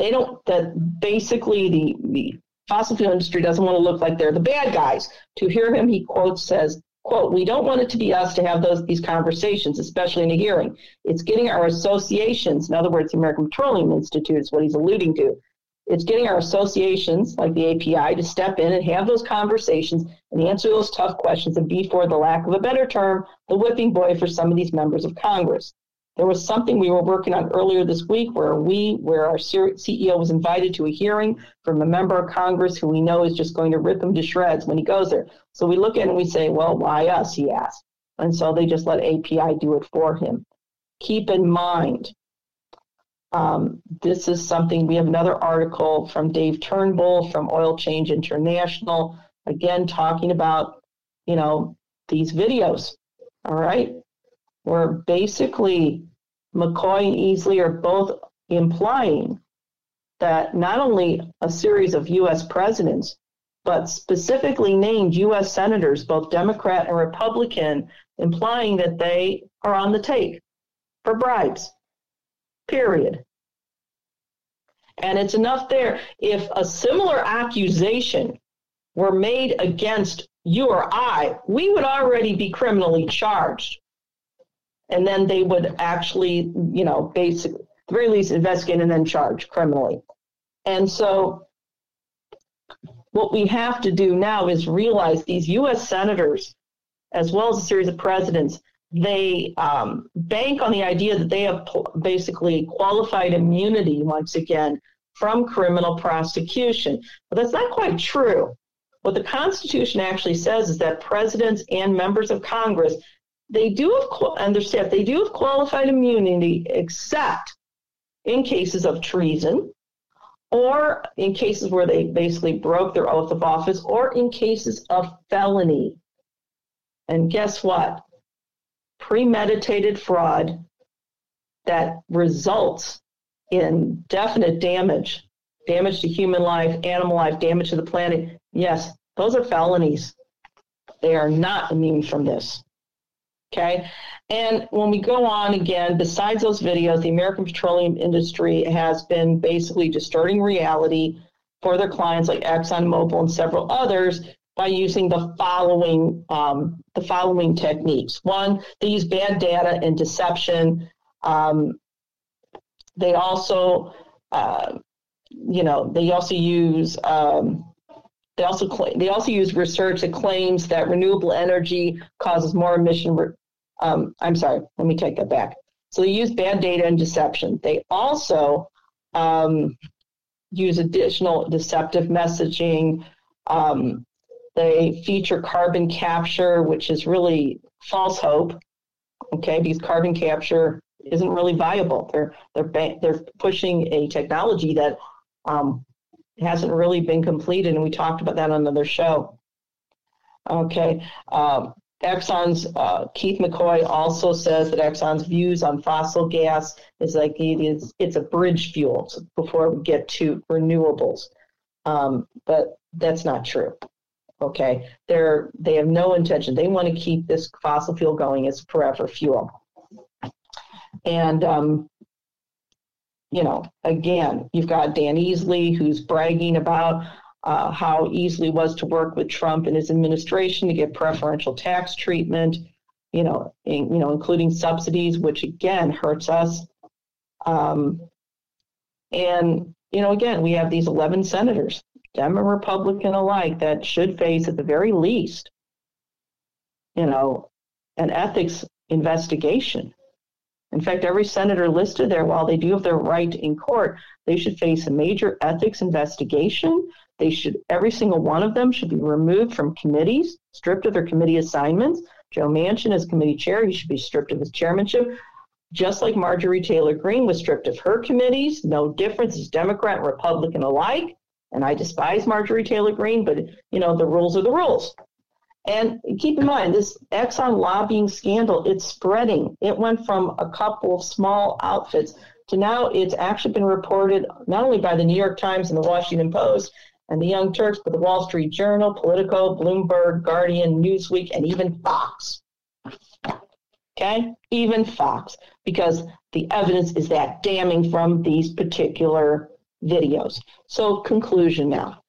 they don't that basically the the fossil fuel industry doesn't want to look like they're the bad guys. To hear him, he quotes says, quote, we don't want it to be us to have those these conversations, especially in a hearing. It's getting our associations, in other words, the American Petroleum Institute is what he's alluding to. It's getting our associations like the API to step in and have those conversations and answer those tough questions and be, for the lack of a better term, the whipping boy for some of these members of Congress. There was something we were working on earlier this week where we, where our CEO was invited to a hearing from a member of Congress who we know is just going to rip him to shreds when he goes there. So we look at it and we say, well, why us? He asked. And so they just let API do it for him. Keep in mind, um, this is something we have another article from Dave Turnbull from Oil Change International, again talking about, you know, these videos. All right, where basically McCoy and Easley are both implying that not only a series of U.S. presidents, but specifically named U.S. senators, both Democrat and Republican, implying that they are on the take for bribes. Period. And it's enough there. If a similar accusation were made against you or I, we would already be criminally charged and then they would actually, you know, basically, the very least, investigate and then charge criminally. And so, what we have to do now is realize these U.S. senators, as well as a series of presidents, they um, bank on the idea that they have basically qualified immunity once again from criminal prosecution. But that's not quite true. What the Constitution actually says is that presidents and members of Congress they do have, understand, they do have qualified immunity except in cases of treason or in cases where they basically broke their oath of office or in cases of felony. And guess what? Premeditated fraud that results in definite damage, damage to human life, animal life, damage to the planet. Yes, those are felonies. They are not immune from this. Okay. And when we go on again, besides those videos, the American petroleum industry has been basically distorting reality for their clients like ExxonMobil and several others by using the following um, the following techniques. One, they use bad data and deception. Um, they also, uh, you know, they also use um, they also claim, they also use research that claims that renewable energy causes more emission. Um, I'm sorry, let me take that back. So they use bad data and deception. They also um, use additional deceptive messaging. Um, they feature carbon capture, which is really false hope. Okay, because carbon capture isn't really viable. They're they're they're pushing a technology that um, hasn't really been completed, and we talked about that on another show. Okay, um, Exxon's uh, Keith McCoy also says that Exxon's views on fossil gas is like it is it's a bridge fuel before we get to renewables, um, but that's not true. Okay, they're they have no intention. They want to keep this fossil fuel going as forever fuel. And um, you know, again, you've got Dan Easley who's bragging about uh, how easily was to work with Trump and his administration to get preferential tax treatment, you know, in, you know, including subsidies, which again hurts us. Um, and you know, again, we have these 11 senators, Dem and Republican alike, that should face at the very least, you know, an ethics investigation. In fact, every senator listed there, while they do have their right in court, they should face a major ethics investigation they should, every single one of them should be removed from committees, stripped of their committee assignments. Joe Manchin, as committee chair, he should be stripped of his chairmanship. Just like Marjorie Taylor Greene was stripped of her committees, no difference is Democrat and Republican alike. And I despise Marjorie Taylor Greene, but you know, the rules are the rules. And keep in mind, this Exxon lobbying scandal, it's spreading. It went from a couple of small outfits to now it's actually been reported not only by the New York Times and the Washington Post, and the Young Turks, but the Wall Street Journal, Politico, Bloomberg, Guardian, Newsweek, and even Fox. Okay? Even Fox, because the evidence is that damning from these particular videos. So, conclusion now.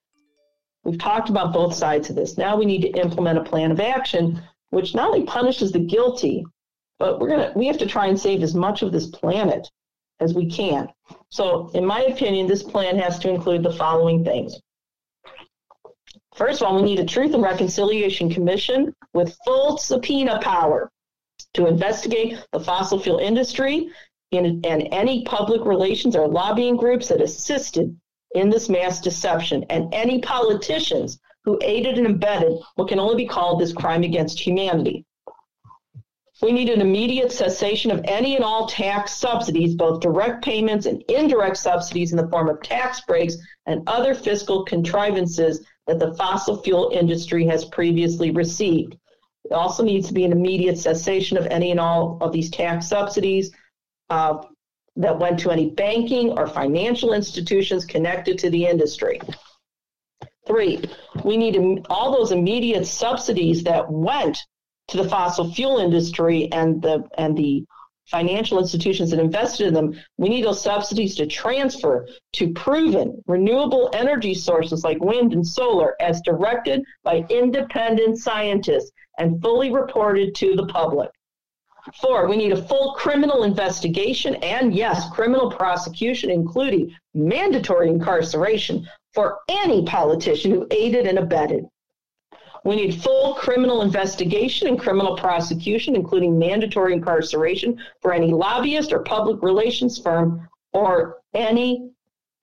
We've talked about both sides of this. Now we need to implement a plan of action which not only punishes the guilty, but we're going to we have to try and save as much of this planet as we can. So, in my opinion, this plan has to include the following things. First of all, we need a Truth and Reconciliation Commission with full subpoena power to investigate the fossil fuel industry and, and any public relations or lobbying groups that assisted in this mass deception and any politicians who aided and abetted what can only be called this crime against humanity. We need an immediate cessation of any and all tax subsidies, both direct payments and indirect subsidies in the form of tax breaks and other fiscal contrivances that the fossil fuel industry has previously received. It also needs to be an immediate cessation of any and all of these tax subsidies uh, that went to any banking or financial institutions connected to the industry. Three, we need all those immediate subsidies that went to the fossil fuel industry and the and the financial institutions that invested in them, we need those subsidies to transfer to proven renewable energy sources like wind and solar as directed by independent scientists and fully reported to the public. Four, we need a full criminal investigation and, yes, criminal prosecution, including mandatory incarceration for any politician who aided and abetted. We need full criminal investigation and criminal prosecution, including mandatory incarceration for any lobbyist or public relations firm or any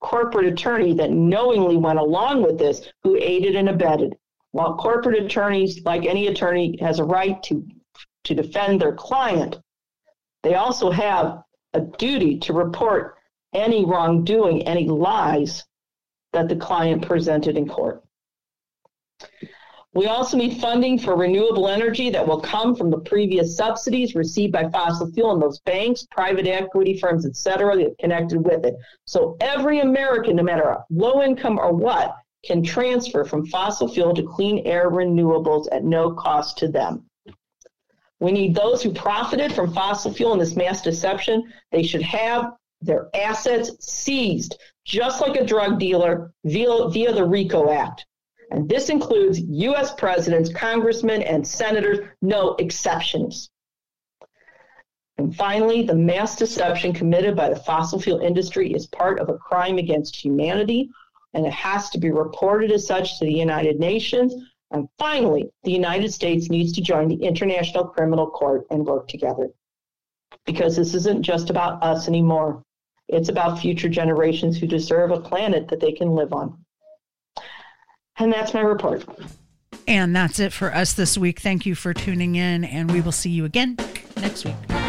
corporate attorney that knowingly went along with this who aided and abetted. While corporate attorneys, like any attorney, has a right to, to defend their client, they also have a duty to report any wrongdoing, any lies that the client presented in court. We also need funding for renewable energy that will come from the previous subsidies received by fossil fuel and those banks, private equity firms, et cetera, that connected with it. So every American, no matter low income or what, can transfer from fossil fuel to clean air renewables at no cost to them. We need those who profited from fossil fuel in this mass deception. They should have their assets seized, just like a drug dealer via, via the RICO Act. And this includes U.S. presidents, congressmen, and senators, no exceptions. And finally, the mass deception committed by the fossil fuel industry is part of a crime against humanity, and it has to be reported as such to the United Nations. And finally, the United States needs to join the International Criminal Court and work together. Because this isn't just about us anymore. It's about future generations who deserve a planet that they can live on. And that's my report. And that's it for us this week. Thank you for tuning in, and we will see you again next week.